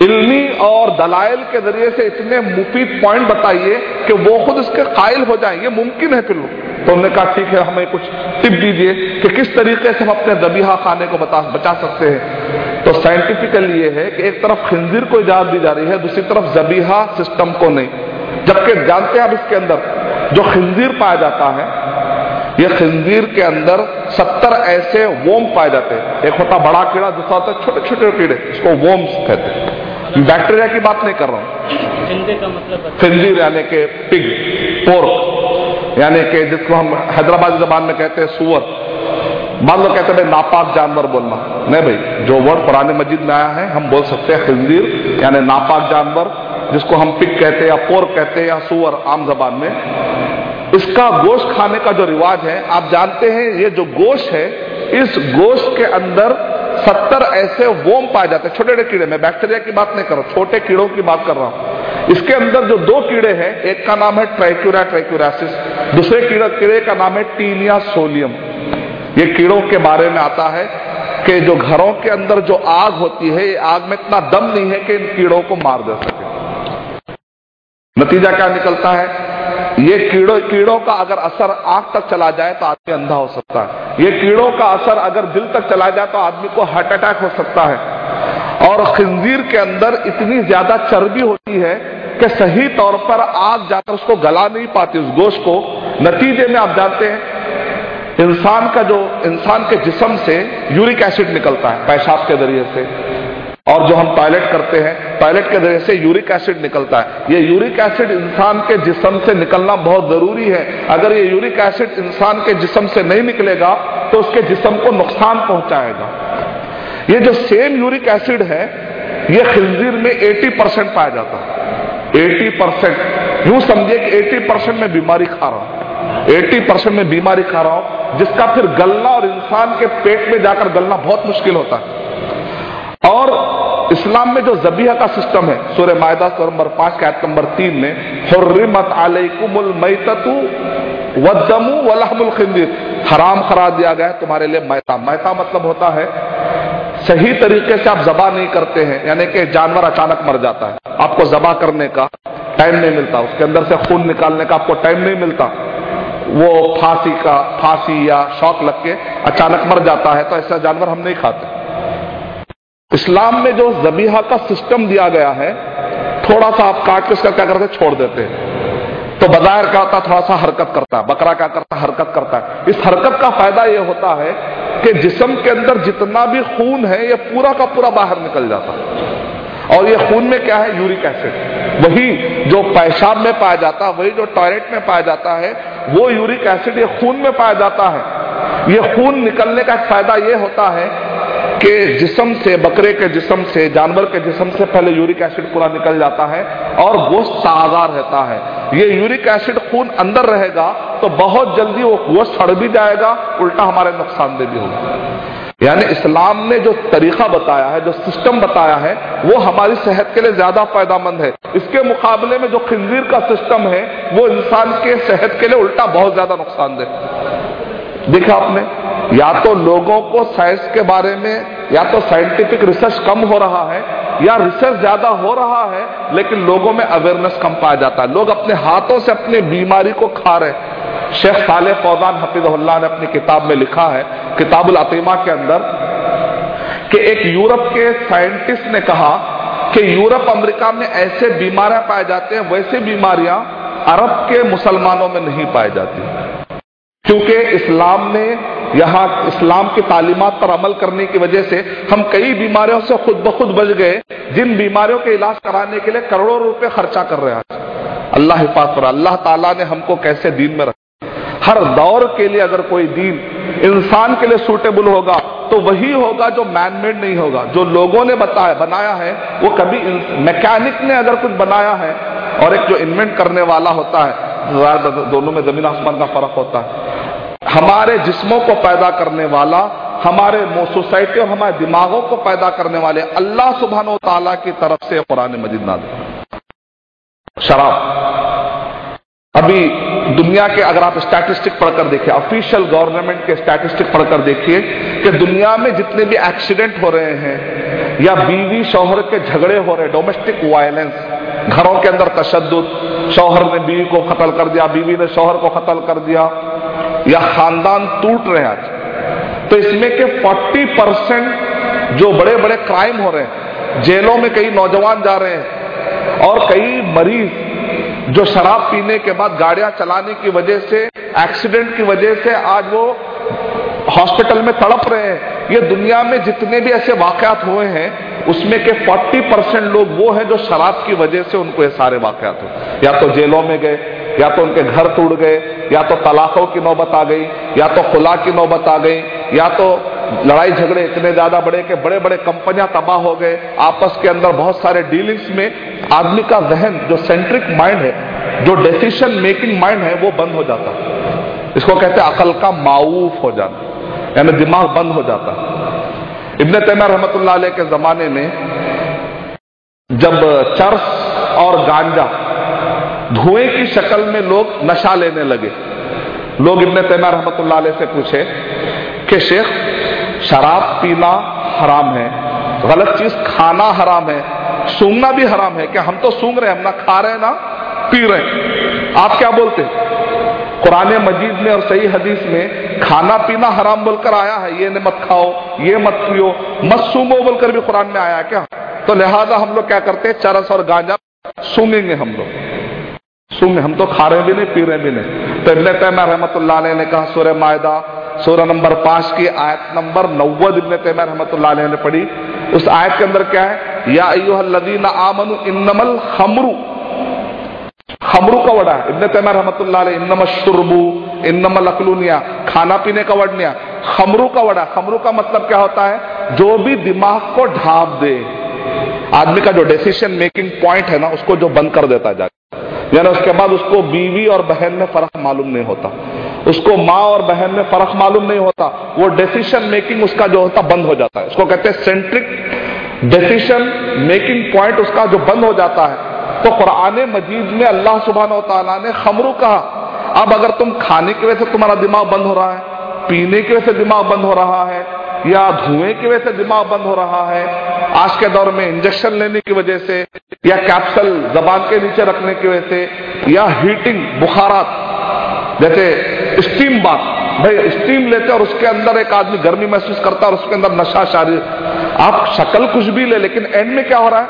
इल्मी और दलाइल के ज़रिए से इतने मुफीद पॉइंट बताइए कि वो खुद इसके कायल हो जाएँगे मुमकिन है फिर लोग। तो उन्होंने कहा, ठीक है, हमें कुछ टिप दीजिए कि किस तरीके से हम अपने दबीहा खाने को बता, बचा सकते हैं? तो साइंटिफिकली ये है कि एक तरफ़ खिंजीर को इजाज़त दी जा रही है, दूसरी तरफ़ जबीहा सिस्टम को नहीं। जबकि जानते हैं आप इसके अंदर जो खिंजीर पाया जाता है ये खिंजीर के अंदर सत्तर ऐसे वोम पाए जाते हैं। एक होता बड़ा कीड़ा दूसरा होता छोटे छोटे कीड़े इसको वोम्स कहते हैं। बैक्टीरिया की बात नहीं कर रहा हूँ। का मतलब खिंजीर यानी के पिग पोर्क यानी कि जिसको हम हैदराबादी जबान में कहते हैं सुअर। मान लो कहते हैं नापाक जानवर बोलना। नहीं भाई जो वर्ड पुराने मस्जिद में आया है हम बोल सकते हैं खिंजीर यानी नापाक जानवर। जिसको हम पिक कहते हैं या पोर कहते हैं या सुअर आम जबान में, इसका गोश्त खाने का जो रिवाज है, आप जानते हैं ये जो गोश्त है, इस गोश्त के अंदर सत्तर ऐसे वोम पाए जाते हैं। छोटे छोटे कीड़े, मैं बैक्टीरिया की बात नहीं कर रहा छोटे कीड़ों की बात कर रहा हूँ। इसके अंदर जो दो कीड़े हैं, एक का नाम है ट्राइक्यूरा ट्राइक्यूरासिस दूसरे कीड़े कीड़े का नाम है टीनिया सोलियम ये कीड़ों के बारे में आता है कि जो घरों के अंदर जो आग होती है, ये आग में इतना दम नहीं है कि इन कीड़ों को मार दे सके। नतीजा क्या निकलता है? ये कीड़ों कीड़ों का अगर असर आँख तक चला जाए तो आदमी अंधा हो सकता है। ये कीड़ों का असर अगर दिल तक चला जाए तो आदमी को हार्ट अटैक हो सकता है। और खंजीर के अंदर इतनी ज़्यादा चर्बी होती है कि सही तौर पर आग जाकर उसको गला नहीं पाती, उस गोश्त को। नतीजे में आप जानते हैं, इंसान का जो, इंसान के जिसम से यूरिक एसिड निकलता है, पेशाब के ज़रिए से। और जो हम टॉयलेट करते हैं टॉयलेट के ज़रिए से यूरिक एसिड निकलता है। ये यूरिक एसिड इंसान के जिसम से निकलना बहुत ज़रूरी है। अगर ये यूरिक एसिड इंसान के जिसम से नहीं निकलेगा तो उसके जिसम को नुकसान पहुंचाएगा। ये जो सेम यूरिक एसिड है, ये खिलजीर में 80 परसेंट पाया जाता है। 80 परसेंट। यूँ समझिए कि 80 परसेंट में बीमारी खा रहा हूँ। 80 परसेंट में बीमारी खा रहा हूँ, जिसका फिर गलना और इंसान के पेट में जाकर गलना बहुत मुश्किल होता है। और इस्लाम में जो जबिया का सिस्टम है सूर्य मायदा नंबर पाँच के नंबर तीन में, हुर्रिमत अलैकुमुल मैततु वदमु वलहमुल खिंदीर हराम करा दिया गया है तुम्हारे लिए मैता मैता मतलब होता है, सही तरीके से आप जबा नहीं करते हैं, यानी कि जानवर अचानक मर जाता है। आपको जबा करने का टाइम नहीं मिलता, उसके अंदर से खून निकालने का आपको टाइम नहीं मिलता। वो फांसी का, फांसी या शौक लग के अचानक मर जाता है तो ऐसा जानवर हम नहीं खाते। इस्लाम में जो जबीहा का सिस्टम दिया गया है, थोड़ा सा आप काट के उसका क्या करते, छोड़ देते। हैं तो बाज़ार क्या होता, थोड़ा सा हरकत करता है बकरा क्या करता, हरकत करता। है इस हरकत का फ़ायदा यह होता है कि जिसम के अंदर जितना भी खून है यह पूरा का पूरा बाहर निकल जाता। है और ये खून में क्या है? Uric acid. वही जो पेशाब में पाया जाता है, वही जो टॉयलेट में पाया जाता है, वो यूरिक एसिड ये खून में पाया जाता है। ये खून निकलने का फ़ायदा ये होता है कि जिसम से, बकरे के जिसम से, जानवर के जिसम से पहले यूरिक एसिड पूरा निकल जाता है और गोश्त ताज़ा रहता है। ये यूरिक एसिड खून अंदर रहेगा तो बहुत जल्दी वो गोश्त सड़ भी जाएगा, उल्टा हमारे नुकसानदेह भी होगा। यानी इस्लाम ने जो तरीका बताया है, जो सिस्टम बताया है, वो हमारी सेहत के लिए ज़्यादा फायदामंद है। इसके मुकाबले में जो खंजीर का सिस्टम है, वो इंसान के सेहत के लिए उल्टा बहुत ज़्यादा नुकसानदेह देखा आपने? या तो लोगों को साइंस के बारे में, या तो साइंटिफिक रिसर्च कम हो रहा है, या रिसर्च ज़्यादा हो रहा है, लेकिन लोगों में अवेयरनेस कम पाया जाता है। लोग अपने हाथों से अपनी बीमारी को खा रहे शेख साले फौजान हफीजुल्लाह ने अपनी किताब में लिखा है, किताबुल अतीमा के अंदर, कि एक यूरोप के साइंटिस्ट ने कहा कि यूरोप अमेरिका में ऐसे बीमारियाँ पाए जाते हैं, वैसे बीमारियाँ अरब के मुसलमानों में नहीं पाई जाती। क्योंकि इस्लाम ने यहाँ इस्लाम की तालीमत पर अमल करने की वजह से हम कई बीमारियों से खुद ब खुद बच गए, जिन बीमारियों के इलाज कराने के लिए करोड़ों रुपए खर्चा कर रहे हैं। अल्लाह हिफाज पर अल्लाह ताला ने हमको कैसे दीन में रखा हर दौर के लिए अगर कोई दीन इंसान के लिए सूटेबल होगा तो वही होगा जो मैनमेड नहीं होगा। जो लोगों ने बताया, बनाया है, वो कभी मैकेनिक ने अगर कुछ बनाया है, और एक जो इन्वेंट करने वाला होता है दोनों में ज़मीन आसमान का फ़र्क होता है। हमारे जिस्मों को पैदा करने वाला, हमारे सोसाइटी और हमारे दिमागों को पैदा करने वाले अल्लाह सुबहान तला की तरफ़ से कुरान मजिद नाद शराब। अभी दुनिया के अगर आप स्टैटिस्टिक पढ़कर देखिए ऑफिशियल गवर्नमेंट के स्टैटिस्टिक पढ़कर देखिए कि दुनिया में जितने भी एक्सीडेंट हो रहे हैं या बीवी शौहर के झगड़े हो रहे डोमेस्टिक वायलेंस घरों के अंदर तशद शौहर ने बीवी को कत्ल कर दिया, बीवी ने शौहर को कत्ल कर दिया, या खानदान टूट रहे हैं आज। तो इसमें के 40 परसेंट जो बड़े बड़े क्राइम हो रहे हैं, जेलों में कई नौजवान जा रहे हैं और कई मरीज़ जो शराब पीने के बाद गाड़ियाँ चलाने की वजह से एक्सीडेंट की वजह से आज वो हॉस्पिटल में तड़प रहे हैं। ये दुनिया में जितने भी ऐसे वाकयात हुए हैं, उसमें के 40 परसेंट लोग वो हैं जो शराब की वजह से उनको ये सारे वाकयात हुए। या तो जेलों में गए, या तो उनके घर टूट गए, या तो तलाकों की नौबत आ गई, या तो खुला की नौबत आ गई, या तो लड़ाई झगड़े इतने ज़्यादा बड़े कि बड़े बड़े कंपनियाँ तबाह हो गए। आपस के अंदर बहुत सारे डीलिंग्स में आदमी का जहन जो सेंट्रिक माइंड है, जो डिसीशन मेकिंग माइंड है, वो बंद हो जाता। इसको कहते हैं अकल का माऊफ हो जाना, यानी दिमाग बंद हो जाता। इबन तैमिया रहमत के जमाने में जब चर्च और गांजा धुएँ की शक्ल में लोग नशा लेने लगे, लोग इबन तैमिया रहमत से पूछे कि शेख शराब पीना हराम है। गलत चीज़ खाना हराम है। सूंघना भी हराम है। क्या हम तो सूंघ रहे हैं, हम ना खा रहे हैं, ना पी रहे हैं। आप क्या बोलते कुरान मजीद में और सही हदीस में खाना पीना हराम बोलकर आया है। ये मत खाओ, ये मत पियो, मत सूंगो बोलकर भी कुरान में आया क्या? तो लिहाजा हम लोग क्या करते हैं? चरस और गांजा सूंघेंगे हम लोग। सूंघे, हम तो खा रहे भी नहीं, पी रहे भी नहीं। तो इब्न तैमिया रहमत ने कहा सूर्य मायदा सूर्य नंबर पाँच की आयत नंबर नव्वद इब्न तैमिया रहमत ने पढ़ी। उस आयत के अंदर क्या है? या लदीन आमनु इन्नमल खमरू। खमरू का वड़ा है। इब्न तैमिया रहमत इन्नम शुरबू, इन्नमल अकलूनिया, खाना पीने का वर्ड नहीं खमरू का वड़ा, खमरू का मतलब क्या होता है? जो भी दिमाग को ढाप दे। आदमी का जो डिसीज़न मेकिंग पॉइंट है ना, उसको जो बंद कर देता है यानी उसके बाद उसको बीवी और बहन में फ़र्क मालूम नहीं होता। उसको माँ और बहन में फ़र्क मालूम नहीं होता। वो डिसीशन मेकिंग उसका जो होता बंद हो जाता है। उसको कहते हैं सेंट्रिक डिसीज़न मेकिंग पॉइंट उसका जो बंद हो जाता है। तो कुरान मजीद में अल्लाह सुबहान तला ने खमरू कहा, अब अगर तुम खाने की वजह से तुम्हारा दिमाग बंद हो रहा है, पीने की वजह से दिमाग बंद हो रहा है, या धुएँ की वजह से दिमाग बंद हो रहा है, आज के दौर में इंजेक्शन लेने की वजह से, या कैप्सल जबान के नीचे रखने की वजह से, या हीटिंग बुखारात जैसे स्टीम बात भाई स्टीम लेते और उसके अंदर एक आदमी गर्मी महसूस करता और उसके अंदर नशा, शारीर। आप शक्ल कुछ भी ले, लेकिन एंड में क्या हो रहा है?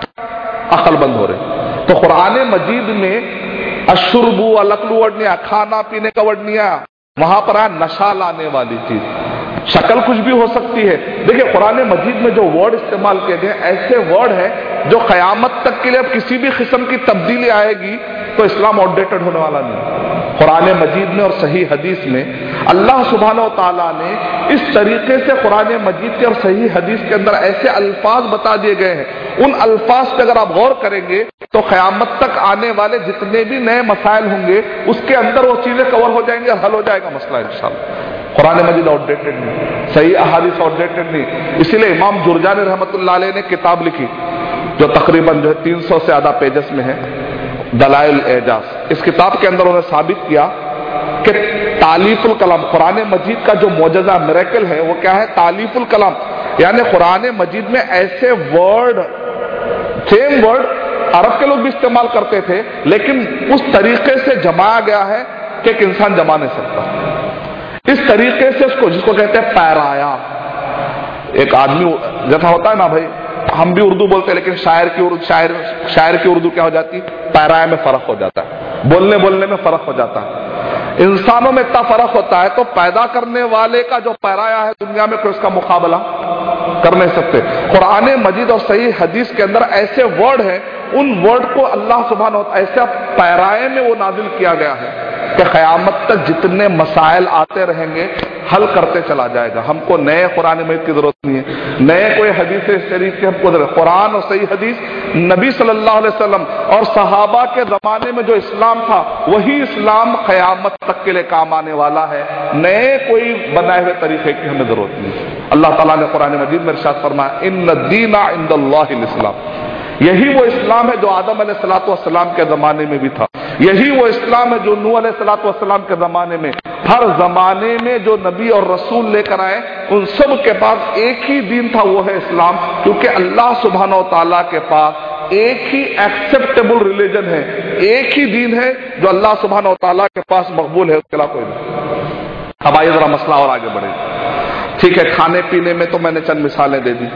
अकल बंद हो रहे तो कुरान मजीद में अशुरबू अलकलू वर्डनिया खाना पीने का वर्डनिया वहाँ पर आया नशा लाने वाली चीज़। शक्ल कुछ भी हो सकती है। देखिए, कुरान मजीद में जो वर्ड इस्तेमाल किए गए ऐसे वर्ड है जो कयामत तक के लिए अब किसी भी किस्म की तब्दीली आएगी तो इस्लाम आउटडेटेड होने वाला नहीं। कुरान मजीद में और सही हदीस में, अल्लाह सुबहान तला ने इस तरीके से कुरान मजीद के और सही हदीस के अंदर ऐसे अल्फाज बता दिए गए हैं। उन अल्फाज पे अगर आप गौर करेंगे तो क़यामत तक आने वाले जितने भी नए मसाइल होंगे, उसके अंदर वो चीज़ें कवर हो जाएँगे और हल हो जाएगा मसला इंशाल्लाह। कुरान मजीद आउटडेटेड नहीं, सही अहादिस आउटडेटेड नहीं। इसीलिए इमाम जुरजान रहमत ने किताब लिखी, जो तकरीबन जो है तीन सौ से ज़्यादा पेजेस में है। दलाइल एजाज। इस किताब के अंदर उन्होंने साबित किया कि तालीफुल कलाम, कुरान मजीद का जो मोजा मेरेकल है, वो क्या है? तालीफुल कलाम। यानी कुरान मजीद में ऐसे वर्ड सेम वर्ड अरब के लोग भी इस्तेमाल करते थे, लेकिन उस तरीके से जमाया गया है कि एक इंसान जमा नहीं सकता। इस तरीके से उसको, जिसको कहते हैं पैराया। एक आदमी, जैसा होता है ना भाई हम भी उर्दू बोलते हैं, लेकिन शायर की उर्दू, शायर शायर की उर्दू क्या हो जाती? पैराए में फ़र्क हो जाता। है बोलने बोलने में फ़र्क हो जाता। है इंसानों में इतना फ़र्क होता है तो पैदा करने वाले का जो पैराया है दुनिया में, कोई उसका मुकाबला कर नहीं सकते। कुरान मजीद और सही हदीस के अंदर ऐसे वर्ड हैं, उन वर्ड को अल्लाह सुबहान ऐसे पैराए में वो नाजिल किया गया है कि क़यामत तक जितने मसाइल आते रहेंगे हल करते चला जाएगा। हमको नए कुरान मजीद की ज़रूरत नहीं है। नए कोई हदीस शरीफ की, हमको ज़रूरत कुरान और सही हदीस नबी सल्लल्लाहु अलैहि वसल्लम और सहाबा के जमाने में जो इस्लाम था, वही इस्लाम क़यामत तक के लिए काम आने वाला है। नए कोई बनाए हुए तरीके की हमें ज़रूरत नहीं अल्लाह तला ने कुरान मजीद में इरशाद फरमाया इन दीना इंदल्लाम यही वो इस्लाम है जो आदम सलाम के जमाने में भी था। यही वो इस्लाम है जो नू सलाम के जमाने में। हर जमाने में जो नबी और रसूल लेकर आए, उन सब के पास एक ही दिन था, वो है इस्लाम। क्योंकि अल्लाह सुबहान तला के पास एक ही एक्सेप्टेबल रिलीजन है, एक ही दिन है जो अल्लाह सुबहान तला के पास मकबूल है, उसके अलावा कोई नहीं। अब आइए जरा मसला और आगे बढ़े। ठीक है, खाने पीने में तो मैंने चंद मिसालें दे दी।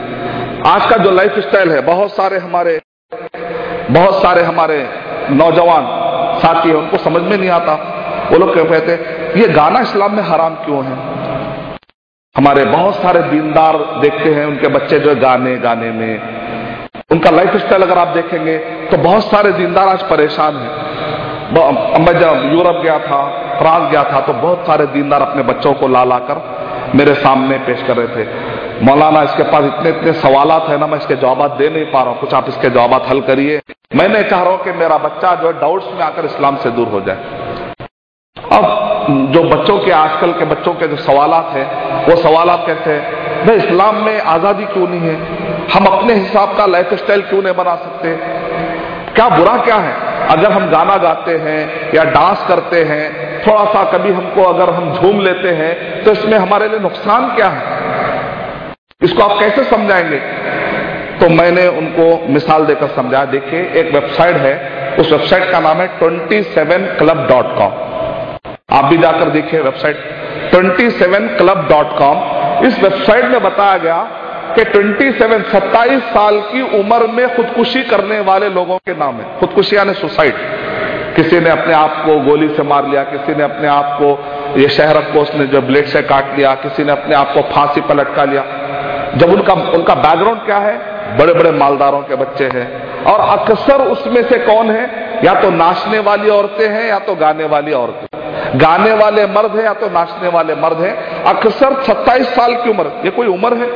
आज का जो लाइफ स्टाइल है, बहुत सारे हमारे, बहुत सारे हमारे नौजवान साथी है, उनको समझ में नहीं आता। वो लोग कहते ये गाना इस्लाम में हराम क्यों है? हमारे बहुत सारे दीनदार देखते हैं, उनके बच्चे जो गाने गाने में। उनका लाइफ स्टाइल अगर आप देखेंगे तो बहुत सारे दीनदार आज परेशान हैं। मैं जब यूरोप गया था, फ्रांस गया था तो बहुत सारे दीनदार अपने बच्चों को ला ला कर मेरे सामने पेश कर रहे थे। मौलाना इसके पास इतने इतने सवाल है ना, मैं इसके जवाब दे नहीं पा रहा हूँ। कुछ आप इसके जवाब हल करिए। मैं नहीं चाह रहा हूँ कि मेरा बच्चा जो है डाउट्स में आकर इस्लाम से दूर हो जाए। अब जो बच्चों के, आजकल के बच्चों के जो सवाल है, वो सवाल कहते हैं भाई इस्लाम में आज़ादी क्यों नहीं है? हम अपने हिसाब का लाइफ स्टाइल क्यों नहीं बना सकते? क्या बुरा क्या है? अगर हम गाना गाते हैं या डांस करते हैं, थोड़ा सा कभी हमको अगर हम झूम लेते हैं तो इसमें हमारे लिए नुकसान क्या है? इसको आप कैसे समझाएँगे? तो मैंने उनको मिसाल देकर समझाया देखिए, एक वेबसाइट है। उस वेबसाइट का नाम है twenty seven club dot com आप भी जाकर देखिए website. Twenty seven club dot com इस वेबसाइट में बताया गया कि 27 सत्ताईस साल की उम्र में खुदकुशी करने वाले लोगों के नाम है। खुदकुशी यानी सुसाइड। किसी ने अपने आप को गोली से मार लिया, किसी ने अपने आप को ये शहर को उसने जो ब्लेड से काट लिया, किसी ने अपने आप को फांसी पर लटका लिया। जब उनका उनका बैकग्राउंड क्या है? बड़े बड़े मालदारों के बच्चे हैं। और अक्सर उसमें से कौन है? या तो नाचने वाली औरतें हैं, या तो गाने वाली औरतें। गाने वाले मर्द हैं, या तो नाचने वाले मर्द हैं। अक्सर 27 साल की उम्र, ये कोई उम्र है?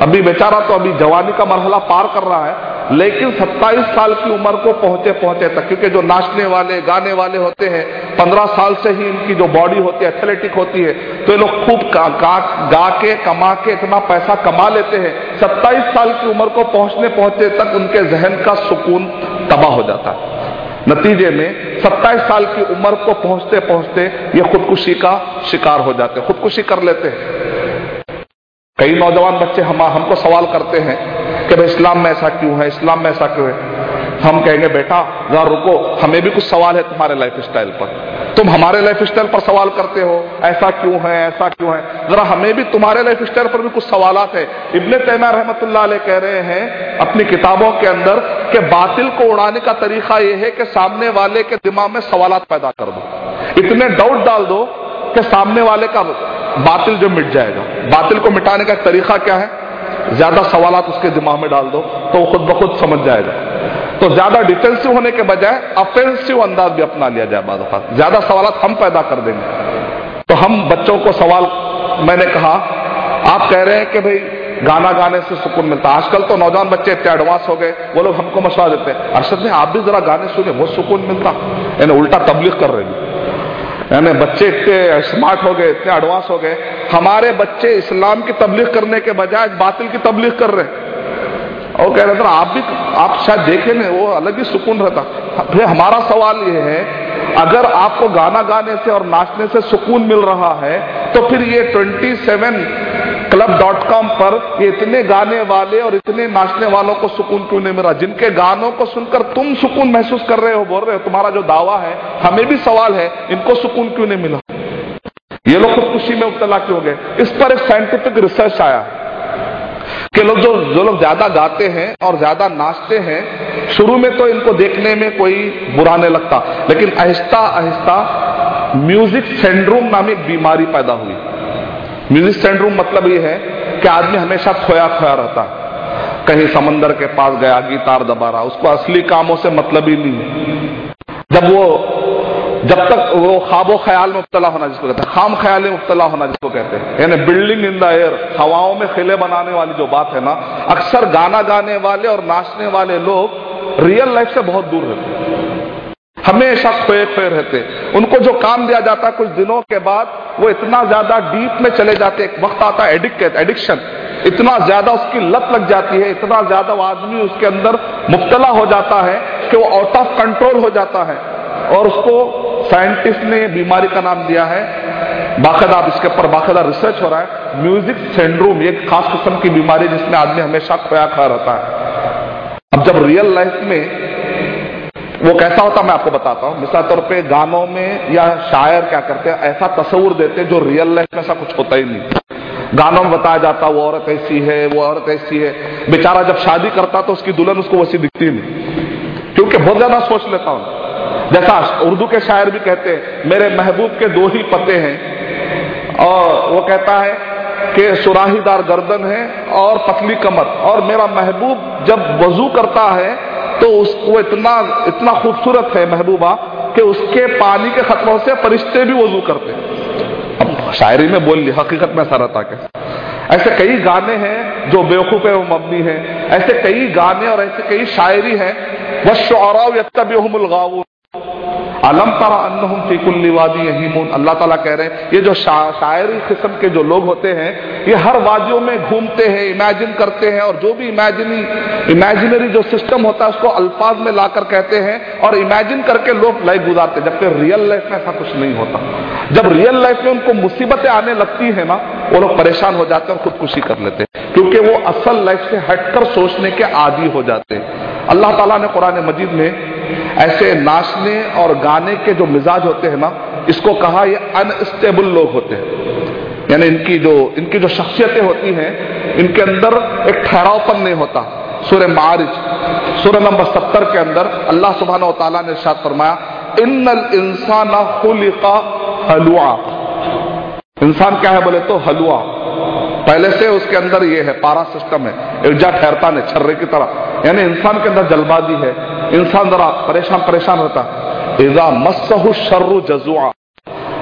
अभी बेचारा तो अभी जवानी का मरहला पार कर रहा है। लेकिन 27 साल की उम्र को पहुँचे पहुँचे तक क्योंकि जो नाचने वाले गाने वाले होते हैं 15 साल से ही इनकी जो बॉडी होती है एथलेटिक होती है तो ये लोग खूब गा, के कमा के इतना पैसा कमा लेते हैं। 27 साल की उम्र को पहुँचने पहुँचे तक उनके जहन का सुकून तबाह हो जाता है। नतीजे में 27 साल की उम्र को पहुँचते पहुँचते ये खुदकुशी का शिकार हो जाते हैं खुदकुशी कर लेते हैं। कई नौजवान बच्चे हम हमको सवाल करते हैं कि भाई इस्लाम में ऐसा क्यों है, इस्लाम में ऐसा क्यों है? हम कहेंगे, बेटा, जरा रुको, हमें भी कुछ सवाल है तुम्हारे लाइफ स्टाइल पर। तुम हमारे लाइफ स्टाइल पर सवाल करते हो, ऐसा क्यों है, ऐसा क्यों है? जरा हमें भी तुम्हारे लाइफ स्टाइल पर भी कुछ सवाल है। इब्ने तैमा रहमत कह रहे हैं अपनी किताबों के अंदर कि बातिल को उड़ाने का तरीका यह है कि सामने वाले के दिमाग में सवाल पैदा कर दो। इतने डाउट डाल दो कि सामने वाले का बातिल जो मिट जाएगा। बातिल को मिटाने का तरीका क्या है? ज़्यादा सवाल उसके दिमाग में डाल दो तो वो खुद ब खुद समझ जाएगा। तो ज़्यादा डिफेंसिव होने के बजाय अफेंसिव अंदाज भी अपना लिया जाए बाद ज़्यादा सवाल हम पैदा कर देंगे। तो हम बच्चों को सवाल, मैंने कहा, आप कह रहे हैं कि भाई, गाना गाने से सुकून मिलता है। आजकल तो नौजवान बच्चे इतने एडवांस हो गए, वो लोग हमको मशवरा देते हैं, अरशद ने आप भी जरा गाने सुने बहुत सुकून मिलता। यानी उल्टा तबलीग कर रहे यानी बच्चे इतने स्मार्ट हो गए, इतने एडवांस हो गए। हमारे बच्चे इस्लाम की तबलीग करने के बजाय बातिल की तबलीग कर रहे और कह रहे थे आप भी, आप शायद देखे ना वो अलग ही सुकून रहता। फिर हमारा सवाल ये है, अगर आपको गाना गाने से और नाचने से सुकून मिल रहा है तो फिर ये 27 क्लब डॉट कॉम पर ये इतने गाने वाले और इतने नाचने वालों को सुकून क्यों नहीं मिला? जिनके गानों को सुनकर तुम सुकून महसूस कर रहे हो, बोल रहे हो, तुम्हारा जो दावा है, हमें भी सवाल है, इनको सुकून क्यों नहीं मिला? ये लोग खुदकुशी में उबतला क्यों गए? इस पर एक साइंटिफिक रिसर्च आया कि लोग जो जो लोग ज़्यादा गाते हैं और ज़्यादा नाचते हैं, शुरू में तो इनको देखने में कोई बुरा नहीं लगता, लेकिन आहिस्ता आहिस्ता म्यूज़िक सेंड्रोम नामी बीमारी पैदा हुई। म्यूज़िक स्टैंड रूम मतलब ये है कि आदमी हमेशा खोया खोया रहता है। कहीं समंदर के पास गया गिटार दबा रहा, उसको असली कामों से मतलब ही नहीं जब वो, जब तक वो खाबो ख्याल में मुबतला होना जिसको कहते हैं, खाम ख्याल में मुबतला होना जिसको कहते हैं, यानी बिल्डिंग इन द एयर हवाओं में खिले बनाने वाली जो बात है ना, अक्सर गाना गाने वाले और नाचने वाले लोग रियल लाइफ से बहुत दूर रहते हैं। हमेशा खोए खोए रहते। उनको जो काम दिया जाता है कुछ दिनों के बाद, वो इतना ज़्यादा डीप में चले जाते। एक वक्त आता है एडिक्ट एडिक्शन इतना ज़्यादा उसकी लत लग जाती है, इतना ज़्यादा वो आदमी उसके अंदर मुबतला हो जाता है कि वो आउट ऑफ़ कंट्रोल हो जाता है। और उसको साइंटिस्ट ने बीमारी का नाम दिया है। बाकायदा इसके ऊपर बाकायदा रिसर्च हो रहा है। म्यूज़िक सेंड्रोम एक खास किस्म की बीमारी जिसमें आदमी हमेशा खोया खा रहता है। अब जब रियल लाइफ में वो कैसा होता मैं आपको बताता हूँ। मिसाल तौर पे गानों में या शायर क्या करते हैं, ऐसा तस्वुर देते हैं जो रियल लाइफ में ऐसा कुछ होता ही नहीं। गानों में बताया जाता वो औरत ऐसी है, वो औरत ऐसी है। बेचारा जब शादी करता तो उसकी दुल्हन उसको वैसी दिखती नहीं। क्योंकि बहुत ज़्यादा सोच लेता हूँ। जैसा उर्दू के शायर भी कहते हैं, मेरे महबूब के दो ही पते हैं। और वो कहता है कि सुराहीदार गर्दन है और पतली कमर। और मेरा महबूब जब वज़ू करता है तो उसको इतना इतना खूबसूरत है महबूबा कि उसके पानी के खतरों से फरिश्ते भी वज़ू करते अब शायरी में बोल ली, हकीकत में ऐसा रहता के ऐसे कई गाने हैं जो बेवकूफ़ है वो मबनी है। ऐसे कई गाने और ऐसे कई शायरी हैं। वह शुरा यत्ता गावून अल्लाह ताला कह रहे हैं, ये जो शायरी किस्म के जो लोग होते हैं, ये हर वादियों में घूमते हैं इमेजिन करते हैं और जो भी इमेजिनी इमेजिनरी जो सिस्टम होता है, उसको अल्फाज में लाकर कहते हैं और इमेजिन करके लोग लाइफ गुजारते हैं। जबकि रियल लाइफ में ऐसा कुछ नहीं होता। जब रियल लाइफ में उनको मुसीबतें आने लगती है ना वो लोग परेशान हो जाते हैं और खुदकुशी कर लेते हैं। क्योंकि वो असल लाइफ से हटकर सोचने के आदि हो जाते हैं। अल्लाह ताला ने कुरान मजीद में ऐसे नाचने और गाने के जो मिजाज होते हैं ना, इसको कहा, ये अनस्टेबल लोग होते हैं। यानी इनकी जो इनकी जो शख्सियतें होती हैं, इनके अंदर एक ठहरावपन नहीं होता। सूर्य मारिज सूर्य नंबर सत्तर के अंदर अल्लाह सुबहान तला ने शाद फरमाया इन इंसान हलुआ। इंसान क्या है बोले तो हलुआ। पहले से उसके अंदर ये है, पारा सिस्टम है। एक जा ठहरता नहीं, छर्रे की तरह। यानी इंसान के अंदर जल्दबाजी है। इंसान जरा परेशान परेशान रहता इजा मस्सहु शर्रु जजुआ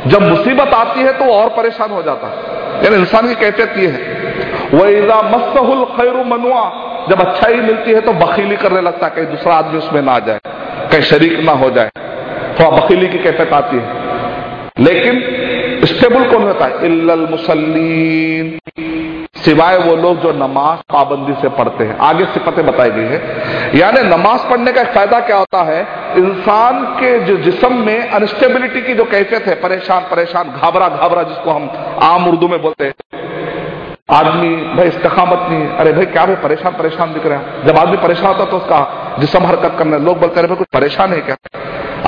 जब मुसीबत आती है तो और परेशान हो जाता है। यानी इंसान की कैफियत ये है। वह इजा मस्सहुल खैरु मनुआ। जब अच्छाई मिलती है तो बखीली करने लगता है, कहीं दूसरा आदमी उसमें ना आ जाए, कहीं शरीक ना हो जाए। थोड़ा बखीली की कैफियत आती है। लेकिन स्टेबल कौन होता है? इल्लल मुसल्लीन। सिवाय वो लोग जो नमाज़ पाबंदी से पढ़ते हैं। आगे सिफतें बताई गई है। यानी नमाज़ पढ़ने का फ़ायदा क्या होता है? इंसान के जो जिसम में अनस्टेबिलिटी की जो कैफियत है, परेशान परेशान, घाबरा घाबरा, जिसको हम आम उर्दू में बोलते हैं। आदमी, भाई इस्तकामत नहीं अरे भाई, क्या भाई, परेशान परेशान दिख रहे हैं? जब आदमी परेशान होता तो उसका जिसम हरकत करने, लोग बोलते हैं भाई, कुछ परेशान है क्या?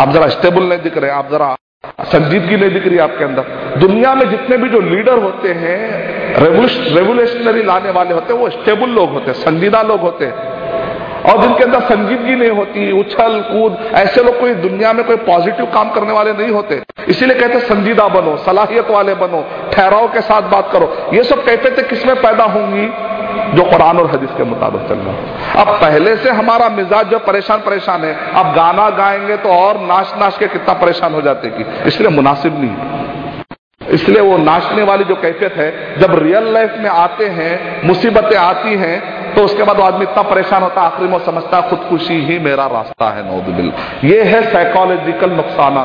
आप जरा स्टेबल नहीं दिख रहे आप जरा संजीदगी नहीं दिख रही आपके अंदर। दुनिया में जितने भी जो लीडर होते हैं रेवोल्यूशनरी लाने वाले होते हैं, वो स्टेबल लोग होते हैं संजीदा लोग होते हैं। और जिनके अंदर संजीदगी नहीं होती, उछल, कूद, ऐसे लोग कोई दुनिया में कोई पॉजिटिव काम करने वाले नहीं होते। इसीलिए कहते संजीदा बनो, सलाहियत वाले बनो, ठहराव के साथ बात करो। ये सब कहते थे किसमें पैदा होंगी? जो कुरान और हदीस के मुताबिक चल रहा अब पहले से हमारा मिजाज जो परेशान परेशान है, अब गाना गाएँगे तो और नाच नाच के कितना परेशान हो जाते कि, इसलिए मुनासिब नहीं इसलिए वो नाचने वाली जो कैफियत है, जब रियल लाइफ में आते हैं, मुसीबतें आती हैं तो उसके बाद वो आदमी इतना परेशान होता आखिरी में समझता खुदकुशी ही मेरा रास्ता है नौदबिल ये है साइकोलॉजिकल नुकसान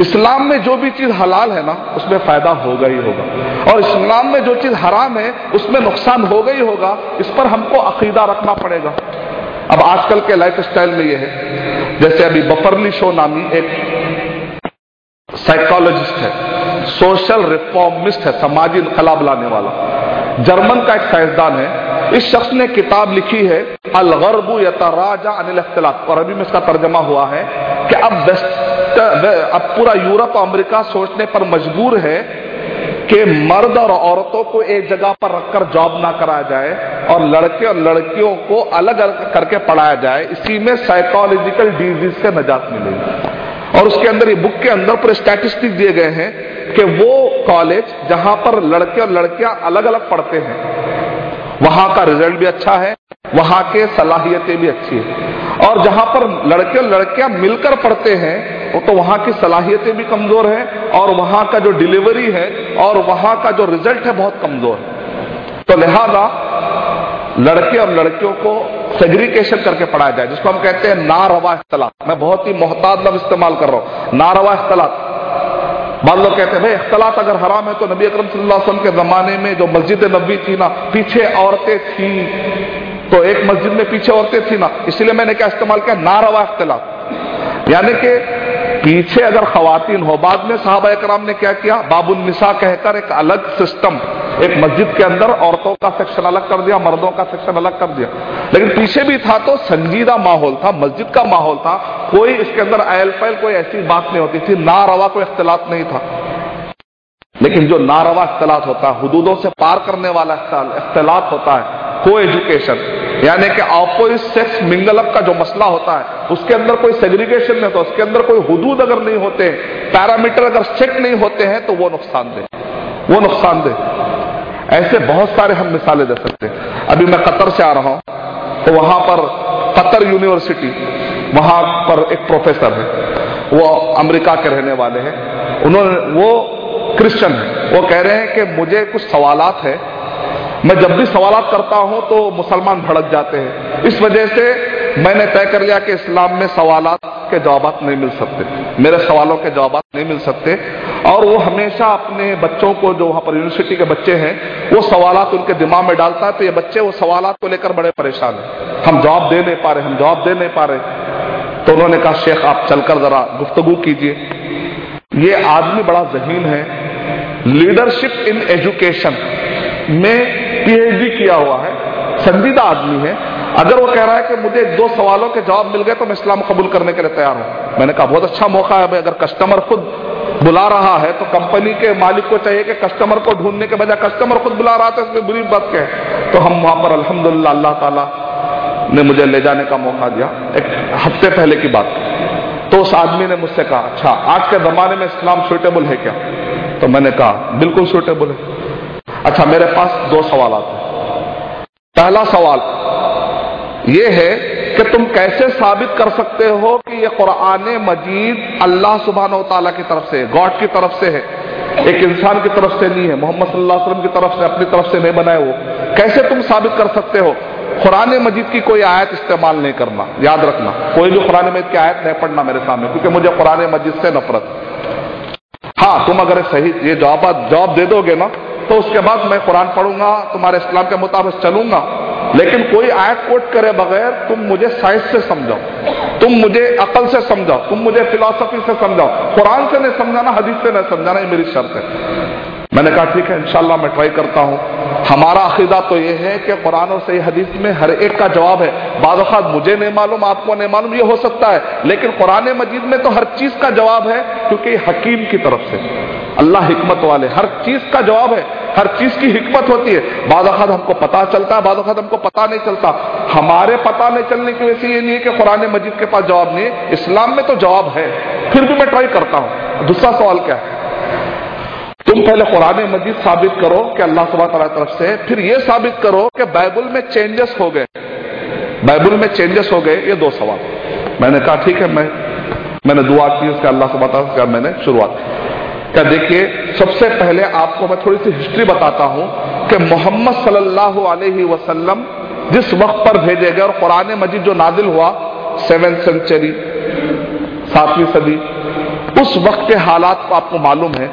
इस्लाम में जो भी चीज़ हलाल है ना, उसमें फ़ायदा होगा ही होगा। और इस्लाम में जो चीज़ हराम है, उसमें नुकसान होगा ही होगा। इस पर हमको अकीदा रखना पड़ेगा। अब आजकल के लाइफ स्टाइल में यह है। जैसे अभी बफरली शो नामी एक साइकोलॉजिस्ट है सोशल रिफॉर्मिस्ट है, समाजी इनकलाब लाने वाला। जर्मन का एक साइंसदान है। इस शख्स ने किताब लिखी है, अलगरबू यतराजा अनिल इख्तलाफ। और अभी में इसका तर्जमा हुआ है कि अब वेस्ट अब पूरा यूरोप अमेरिका सोचने पर मजबूर है कि मर्द और औरतों को एक जगह पर रखकर जॉब ना कराया जाए और लड़के और लड़कियों को अलग अलग करके पढ़ाया जाए, इसी में साइकोलॉजिकल डिज़ीज़ से नजात मिलेगी और उसके अंदर, ये बुक के अंदर पूरे स्टैटिस्टिक दिए गए हैं कि वो कॉलेज जहाँ पर लड़के और लड़कियाँ अलग अलग पढ़ते हैं, वहाँ का रिज़ल्ट भी अच्छा है। वहाँ के सलाहियतें भी अच्छी है। और जहाँ पर लड़के लड़कियाँ मिलकर पढ़ते हैं तो वहाँ की सलाहियतें भी कमज़ोर है, और वहाँ का जो डिलीवरी है, और वहाँ का जो रिज़ल्ट है बहुत कमज़ोर है। तो लिहाजा, लड़के और लड़कियों को सेग्रीकेशन करके पढ़ाया जाए, जिसको हम कहते हैं नारवा इख्तलात। मैं बहुत ही मोहताज लफ्ज इस्तेमाल कर रहा हूँ, नारवा इख्तलात। बाद लोग कहते हैं, भाई अख्तलात अगर हराम है तो नबी अकरम सल्लल्लाहु के जमाने में जो मस्जिद नबी थी ना, पीछे औरतें थी। तो एक मस्जिद में पीछे औरतें थी ना, इसलिए मैंने क्या इस्तेमाल किया? नारवा इख्तलात यानी कि पीछे अगर खातन हो, बाद में साहब कराम ने क्या किया? बाबुलनिसा कहकर एक अलग सिस्टम, एक मस्जिद के अंदर औरतों का सेक्शन अलग कर दिया, मर्दों का सेक्शन अलग कर दिया। लेकिन पीछे भी था तो संजीदा माहौल था, मस्जिद का माहौल था। कोई इसके अंदर अयल फैल कोई ऐसी बात नहीं होती थी ना रवा कोई इख्तलात नहीं था। लेकिन जो नारवा इख्तलात होता है, हदूदों से पार करने वाला इख्तलात होता है, को एजुकेशन। यानी कि ऑपोजिट सेक्स मिंगलअप का जो मसला होता है, उसके अंदर कोई सेग्रीगेशन नहीं होता, उसके अंदर कोई हदूद अगर नहीं होते पैरामीटर अगर चेक नहीं होते हैं तो वो नुकसान दे। वो नुकसान दे। ऐसे बहुत सारे हम मिसालें दे सकते हैं। अभी मैं कतर से आ रहा हूँ तो वहाँ पर कतर यूनिवर्सिटी वहाँ पर एक प्रोफेसर है। वो अमेरिका के रहने वाले हैं। उन्होंने, वो क्रिश्चियन है। वो कह रहे हैं कि मुझे कुछ सवालात है। मैं जब भी सवालात करता हूँ तो मुसलमान भड़क जाते हैं। इस वजह से मैंने तय कर लिया कि इस्लाम में सवालात के जवाब नहीं मिल सकते। मेरे सवालों के जवाब नहीं मिल सकते। और वो हमेशा अपने बच्चों को, जो वहाँ पर यूनिवर्सिटी के बच्चे हैं, वो सवालात उनके दिमाग में डालता है। तो ये बच्चे वो सवालात को लेकर बड़े परेशान हैं। हम जवाब दे नहीं पा रहे, हम जवाब दे नहीं पा रहे। तो उन्होंने कहा, शेख, आप चलकर जरा गुफ्तगु कीजिए। ये आदमी बड़ा जहीन है। लीडरशिप इन एजुकेशन में पीएचडी किया हुआ है संजीदा आदमी है। अगर वो कह रहा है कि मुझे दो सवालों के जवाब मिल गए तो मैं इस्लाम कबूल करने के लिए तैयार हूँ। मैंने कहा, बहुत अच्छा मौका है अगर कस्टमर खुद बुला रहा है तो कंपनी के मालिक को चाहिए कि कस्टमर को ढूँढने के बजाय कस्टमर खुद बुला रहा था इसमें बुरी बात क्या है? तो हम वहाँ पर, अल्हम्दुलिल्लाह, अल्लाह ताला ने मुझे ले जाने का मौका दिया। एक हफ़्ते पहले की बात। तो उस आदमी ने मुझसे कहा अच्छा आज के जमाने में इस्लाम सुटेबल है क्या? तो मैंने कहा, बिल्कुल सुटेबल है। अच्छा मेरे पास दो सवाल आते हैं। पहला सवाल यह है कि तुम कैसे साबित कर सकते हो कि यह कुरान मजीद अल्लाह सुबहान तला की तरफ़ से है? गॉड की तरफ़ से है। एक इंसान की तरफ़ से नहीं है। मोहम्मद अलैहि वसल्लम की तरफ़ से, अपनी तरफ़ से नहीं बनाए वो। कैसे तुम साबित कर सकते हो? कुरान मजीद की कोई आयत इस्तेमाल नहीं करना, याद रखना। कोई भी कुरान मजीद की आयत नहीं पढ़ना मेरे सामने, क्योंकि मुझे कुरान मजीद से नफरत हाँ तुम अगर सही, ये जवाब जवाब दे दोगे ना तो उसके बाद मैं कुरान पढ़ूँगा, तुम्हारे इस्लाम के मुताबिक चलूँगा। लेकिन कोई आयत कोट करे बगैर, तुम मुझे साइंस से समझाओ। तुम मुझे अकल से समझाओ। तुम मुझे फिलोसफी से समझाओ। कुरान से नहीं समझाना हदीस से नहीं समझाना, ये मेरी शर्त है। मैंने कहा, ठीक है इंशाला मैं ट्राई करता हूँ. हमारा अकीदा तो यह है कि कुरान और सही हदीस में हर एक का जवाब है। बाद मुझे नहीं मालूम, आपको नहीं मालूम, ये हो सकता है। लेकिन कुरान मजीद में तो हर चीज़ का जवाब है, क्योंकि हकीम की तरफ़ से। अल्लाह हिकमत वाले, हर चीज़ का जवाब है। हर चीज़ की हिकमत होती है। बाद हमको पता चलता है बाद हमको पता नहीं चलता। हमारे पता नहीं चलने की वजह से ये नहीं है कि कुरान मजीद के पास जवाब नहीं है। इस्लाम में तो जवाब है। फिर भी मैं ट्राई करता हूँ। दूसरा सवाल क्या है? तुम पहले कुरान मजीद साबित करो कि अल्लाह सुबह तला तरफ़ से, फिर यह साबित करो कि बाइबल में चेंजेस हो गए। बाइबल में चेंजेस हो गए, ये दो सवाल। मैंने कहा, ठीक है, मैं मैंने दुआ की, उसका अल्लाह सुबह तला मैंने शुरुआत क्या देखिए, सबसे पहले आपको मैं थोड़ी सी हिस्ट्री बताता हूँ कि मोहम्मद सल्लल्लाहु अलैहि वसल्लम जिस वक्त पर भेजे गए और कुरान मजीद जो नाजिल हुआ सेवन सेंचुरी, सातवीं सदी, उस वक्त के हालात को आपको मालूम है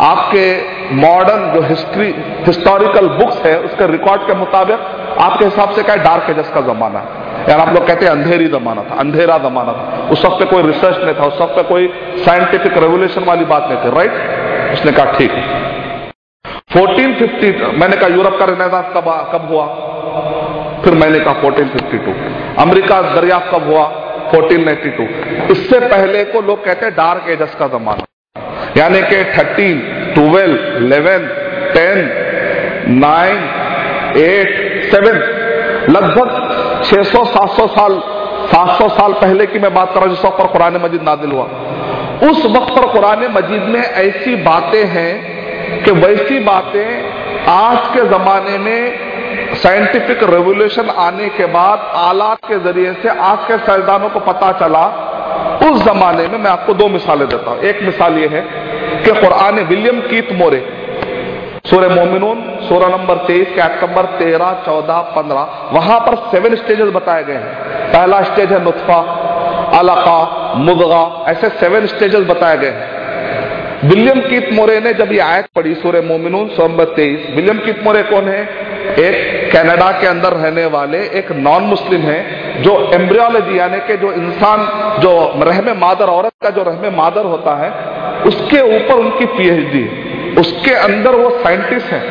आपके मॉडर्न जो हिस्ट्री हिस्टोरिकल बुक्स है, उसके रिकॉर्ड के मुताबिक आपके हिसाब से क्या डार्क एजस का जमाना है। यार, आप लोग कहते हैं अंधेरी जमाना था, अंधेरा जमाना था। उस वक्त पे कोई रिसर्च नहीं था, उस वक्त पे कोई साइंटिफिक रेवोल्यूशन वाली बात नहीं थी राइट उसने कहा, ठीक। 1450 मैंने कहा, यूरोप का रिनेसांस कब कब हुआ? फिर मैंने कहा 1452 अमेरिका दरिया कब हुआ? 1492 इससे पहले को लोग कहते हैं डार्क एजस का जमाना। यानी कि 13, 12, 11, 10, 9, 8, 7 लगभग 600, 700 साल 700 साल पहले की मैं बात कर रहा हूँ जिस वक्त पर कुरान मजीद नादिल हुआ। उस वक्त पर कुरान मजीद में ऐसी बातें हैं कि वैसी बातें आज के जमाने में साइंटिफिक रेवोल्यूशन आने के बाद आलात के ज़रिए से आज के साइंसदानों को पता चला उस जमाने में मैं आपको दो मिसालें देता हूँ। एक मिसाल यह है कि कुरान विलियम कीत मोरे। सूर्य मोमिनून सोलह नंबर तेईस के नंबर तेरह, चौदह, पंद्रह, वहाँ पर सेवन स्टेजेस बताए गए हैं। पहला स्टेज है नुतफा, अलका, मुदगा, ऐसे सेवन स्टेजेस बताए गए हैं। विलियम कीत मोरे ने जब ये आयत पढ़ी सूर्य मोमिनून सौ नंबर तेईस, विलियम कीत मोरे कौन है? एक कनाडा के अंदर रहने वाले एक नॉन मुस्लिम है, जो एम्ब्रियोलॉजी यानी कि जो इंसान, जो रहमे मादर, औरत का जो रहमे मादर होता है, उसके ऊपर उनकी पीएचडी उसके अंदर वो साइंटिस्ट है।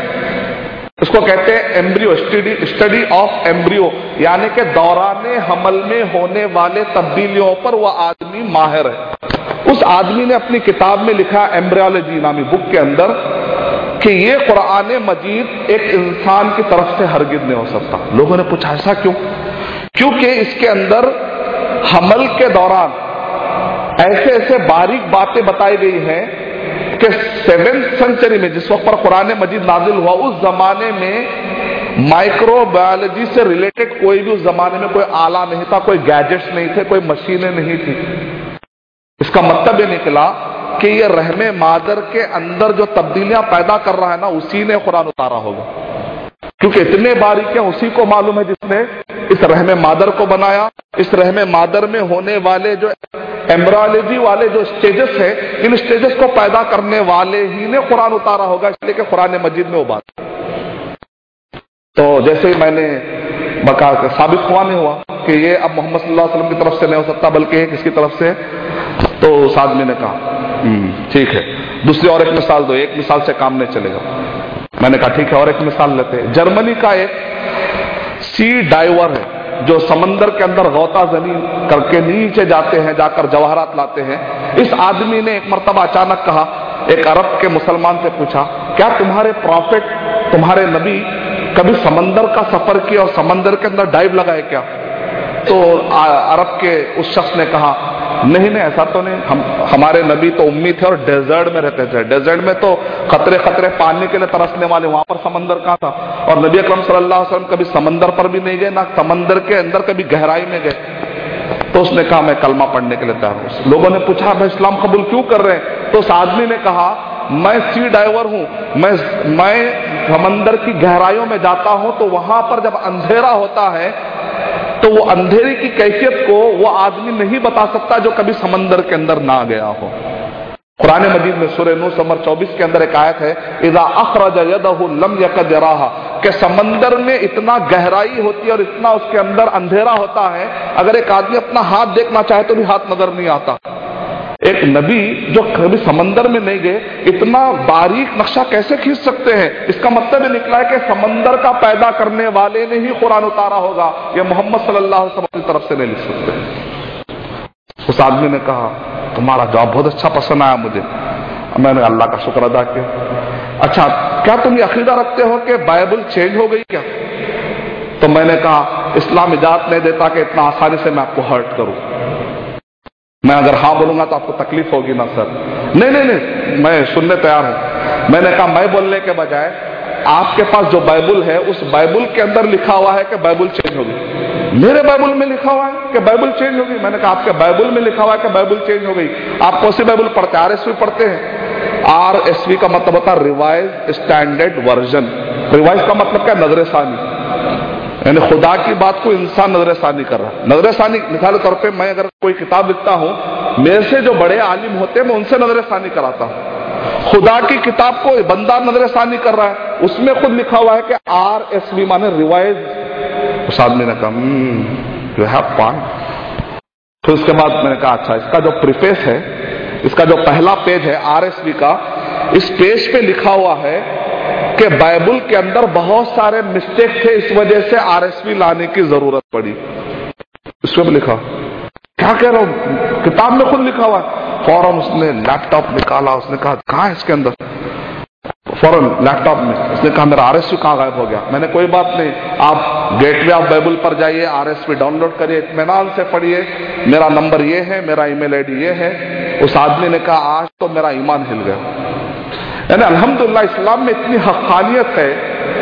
उसको कहते हैं embryo study study of embryo यानी कि दौरान, हमल में होने वाले तब्दीलियों पर वह आदमी माहिर है। उस आदमी ने अपनी किताब में लिखा एम्ब्रियोलॉजी नामी बुक के अंदर कि ये कुरान मजीद एक इंसान की तरफ़ से हरगिज नहीं हो सकता। लोगों ने पूछा, ऐसा क्यों? क्योंकि इसके अंदर हमल के दौरान ऐसे ऐसे बारीक बातें बताई गई हैं कि सेवेंथ सेंचुरी में जिस वक्त पर कुरान मजीद नाजिल हुआ, उस जमाने में माइक्रोबायोलॉजी से रिलेटेड कोई भी उस जमाने में कोई आला नहीं था, कोई गैजेट्स नहीं थे, कोई मशीनें नहीं थी। इसका मतलब यह निकला कि ये रहमे मादर के अंदर जो तब्दीलियाँ पैदा कर रहा है ना, उसी ने कुरान उतारा होगा। क्योंकि इतने बारीकियाँ उसी को मालूम है जिसने इस रहमे मादर को बनाया। इस रहमे मादर में होने वाले जो एम्ब्रोलॉजी वाले जो स्टेजेस है, इन स्टेजेस को पैदा करने वाले ही ने कुरान उतारा होगा, इसलिए कि कुरान मजीद में वो बात तो जैसे मैंने बका साबित हुआ, नहीं हुआ कि ये अब मोहम्मद सल्लल्लाहु अलैहि वसल्लम की तरफ़ से नहीं हो सकता, बल्कि किसकी तरफ़ से तो उस आदमी ने कहा ठीक है। दूसरी और एक मिसाल दो, एक मिसाल से काम नहीं चलेगा। मैंने कहा, ठीक है, और एक मिसाल लेते हैं। जर्मनी का एक सी डाइवर है, जो समंदर के अंदर गौता ज़मीन करके नीचे जाते हैं, जाकर जवाहरात लाते हैं। इस आदमी ने एक मरतबा अचानक कहा, एक अरब के मुसलमान से पूछा, क्या तुम्हारे प्रॉफिट तुम्हारे नबी कभी समंदर का सफ़र किया और समंदर के अंदर डाइव लगाए क्या? तो अरब के उस शख्स ने कहा नहीं नहीं, ऐसा तो नहीं। हम, हमारे नबी तो उम्मीद थे और डेजर्ट में रहते थे। डेजर्ट में तो खतरे खतरे पानी के लिए तरसने वाले, वहाँ पर समंदर कहा था? और नबी अकरम सल्लल्लाहु अलैहि वसल्लम कभी समंदर पर भी नहीं गए, ना समंदर के अंदर कभी गहराई में गए। तो उसने कहा, मैं कलमा पढ़ने के लिए तैयार हूँ। लोगों ने पूछा मैं इस्लाम कबूल क्यों कर रहे हैं? तो उस आदमी ने कहा, मैं सी डाइवर हूँ। मैं मैं समंदर की गहराइयों में जाता हूँ तो वहाँ पर जब अंधेरा होता है तो वो अंधेरे की कैफियत को वो आदमी नहीं बता सकता जो कभी समंदर के अंदर ना गया हो। कुरान मजीद में सुर नू समर 24 के अंदर एक आयत है इदा अखरज लम यकद यराहा के समंदर में इतना गहराई होती है और इतना उसके अंदर अंधेरा होता है, अगर एक आदमी अपना हाथ देखना चाहे तो भी हाथ नज़र नहीं आता। एक नबी जो कभी समंदर में नहीं गए, इतना बारीक नक्शा कैसे खींच सकते हैं? इसका मतलब निकला है कि समंदर का पैदा करने वाले ने ही कुरान उतारा होगा। यह मोहम्मद सल्लल्लाहु अलैहि वसल्लम की तरफ़ से नहीं लिख सकते। उस आदमी ने कहा, तुम्हारा जवाब बहुत अच्छा पसंद आया मुझे। मैंने अल्लाह का शुक्र अदा किया। अच्छा क्या तुम ये अकीदा रखते हो कि बाइबल चेंज हो गई क्या? तो मैंने कहा, इस्लाम इजाज़त नहीं देता कि इतना आसानी से मैं आपको हर्ट करूँ। मैं अगर हाँ बोलूँगा तो आपको तकलीफ़ होगी ना, सर। नहीं नहीं नहीं, मैं सुनने तैयार हूँ। मैंने कहा, मैं बोलने के बजाय आपके पास जो बाइबल है, उस बाइबल के अंदर लिखा हुआ है कि बाइबल चेंज होगी। मेरे बाइबल में लिखा हुआ है कि बाइबल चेंज होगी। मैंने कहा, आपके बाइबल में लिखा हुआ है कि बाइबल चेंज हो गई। आप कौन सी बाइबल पढ़ते हैं? आरएसवी पढ़ते हैं। आर एस का मतलब होता है रिवाइज स्टैंडर्ड वर्जन। रिवाइज का मतलब क्या? नज़र सानी। यानी खुदा की बात को इंसान नज़र सानी कर रहा नज़र सानी मिसाल तौर पे मैं अगर कोई किताब लिखता हूँ, मेरे से जो बड़े आलिम होते हैं, मैं उनसे नज़र सानी कराता हूँ। खुदा की किताब को बंदा नज़र सानी कर रहा है, उसमें खुद लिखा हुआ है कि आर एस वी माने रिवाइज उस आदमी ने कहा यू हैव पॉइंट फिर उसके बाद मैंने कहा अच्छा इसका जो प्रिफेस है, इसका जो पहला पेज है आरएसवी का इस पेज पे लिखा हुआ है कि बाइबल के अंदर बहुत सारे मिस्टेक थे, इस वजह से आरएसवी लाने की ज़रूरत पड़ी। इसमें लिखा। क्या कह रहा हूँ? किताब में खुद लिखा हुआ फ़ौरन उसने लैपटॉप निकाला, उसने कहा कहा इसके अंदर? फ़ौरन लैपटॉप में उसने कहा, मेरा आरएसपी कहाँ गायब हो गया? मैंने कोई बात नहीं, आप गेटवे ऑफ़ बाइबल पर जाइए आरएसपी डाउनलोड करिए इतमान से पढ़िए, मेरा नंबर ये है, मेरा ईमेल आईडी ये है। उस आदमी ने कहा, आज तो मेरा ईमान हिल गया। यानी अल्हम्दुलिल्लाह इस्लाम में इतनी हकानियत है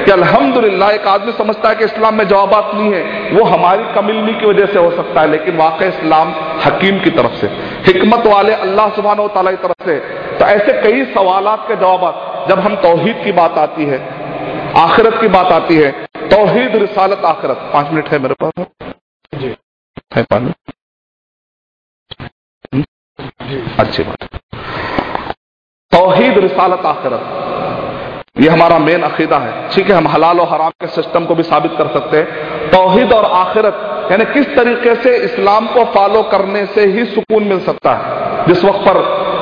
कि अल्हम्दुलिल्लाह एक आदमी समझता है कि इस्लाम में जवाब नहीं है वो हमारी कमिलनी की वजह से हो सकता है लेकिन वाकई इस्लाम हकीम की तरफ़ से हिकमत वाले अल्लाह सुबहान तला की तरफ़ से। तो ऐसे कई सवाल के जवाब जब हम तोहीद की बात आती है आखिरत की बात आती है तोहहीद रिसालत आखिरत। पाँच मिनट है मेरे पास? जी। है पानी अच्छी बात। तोहीद रिसालत आखिरत। ये हमारा मेन अकीदा है। ठीक है, हम हलाल और हराम के सिस्टम को भी साबित कर सकते हैं। तोहिद और आखिरत, यानी किस तरीके से इस्लाम को फॉलो करने से ही सुकून मिल सकता है? जिस वक्त पर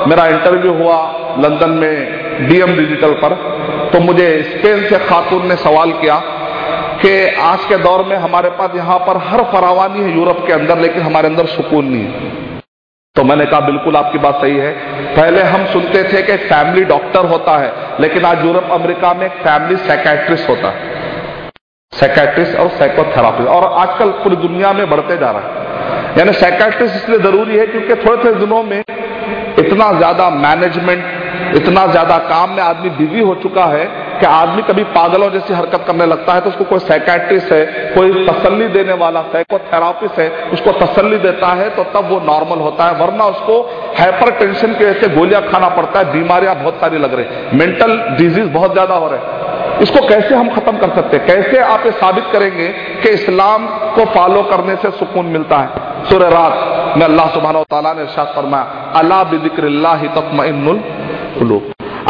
मेरा इंटरव्यू हुआ लंदन में डीएम डिजिटल पर तो मुझे स्पेन से खातून ने सवाल किया कि आज के दौर में हमारे पास यहाँ पर हर फरावानी है यूरोप के अंदर, लेकिन हमारे अंदर सुकून नहीं है। तो मैंने कहा, बिल्कुल आपकी बात सही है। पहले हम सुनते थे कि फैमिली डॉक्टर होता है, लेकिन आज यूरोप, अमेरिका में फैमिली साइकेट्रिस्ट होता है। साइकेट्रिस्ट और साइकोथेरापिस्ट और आजकल पूरी दुनिया में बढ़ते जा रहा है। यानी साइकेट्रिस्ट इसलिए ज़रूरी है क्योंकि थोड़े थोड़े दिनों में इतना ज़्यादा मैनेजमेंट इतना ज़्यादा काम में आदमी बिज़ी हो चुका है कि आदमी कभी पागलों जैसी हरकत करने लगता है तो उसको कोई साइकेट्रिस्ट है, कोई तसल्ली देने वाला साइकोथेरापिस्ट है, उसको तसल्ली देता है तो तब वो नॉर्मल होता है, वरना उसको हाइपर टेंशन की वजह से गोलियाँ खाना पड़ता है, बीमारियाँ बहुत सारी लग रही मेंटल डिज़ीज़ बहुत ज़्यादा हो रहे हैं। इसको कैसे हम खत्म कर सकते हैं? कैसे आप ये साबित करेंगे कि इस्लाम को फॉलो करने से सुकून मिलता है? सुर रात में अल्लाह सुबहान ने इर्शाद फरमाया अल्लाह बिक्र तत्मिनुल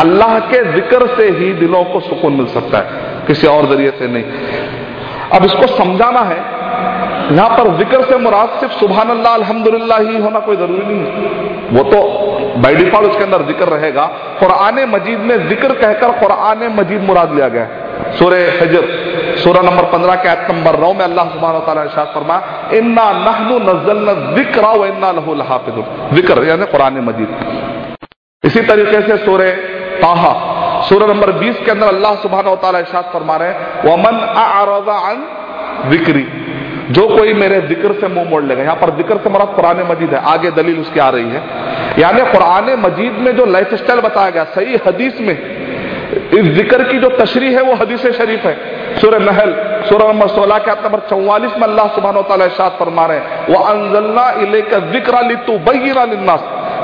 अल्लाह के ज़िक्र से ही दिलों को सुकून मिल सकता है। किसी और ज़रिए से नहीं। अब इसको समझाना है, यहाँ पर ज़िक्र से मुराद सिर्फ़ सुबह अल्लाह अल्हम्दुलिल्लाह ही होना कोई ज़रूरी नहीं वो तो बाई डिफ़ॉल्ट उसके अंदर ज़िक्र रहेगा। कुरान मजीद में ज़िक्र कहकर कुरान मजीद मुराद लिया गया सूर्य हजर, सूरह नंबर पंद्रह के आयत नंबर नौ में अल्लाह सुबहान इरशाद फरमा इन्ना नहनु नजलना ज़िक्र इन्ना लहु लहाफिजुन। ज़िक्र, यानी कुरान मजीद। इसी तरीके से सूर्य ताहा, सूरह नंबर 20 के अंदर अल्लाह सुबहान इरशाद फरमा रहे वमन अन जिक्री जो कोई मेरे ज़िक्र से मुँह मोड़ लेगा। यहाँ पर ज़िक्र से मरा कुरान मजीद है, आगे दलील उसकी आ रही है। यानी कुरान मजीद में जो लाइफ स्टाइल बताया गया, सही हदीस में, इस ज़िक्र की जो तशरी है, वो हदीस शरीफ है। सूर्य नहल सुर नंबर सोलह के नंबर चौवालीस में अल्लाह सुबहान शाद फरमा रहे वो अनजल्ला इले का ज़िक्र लितु बैरा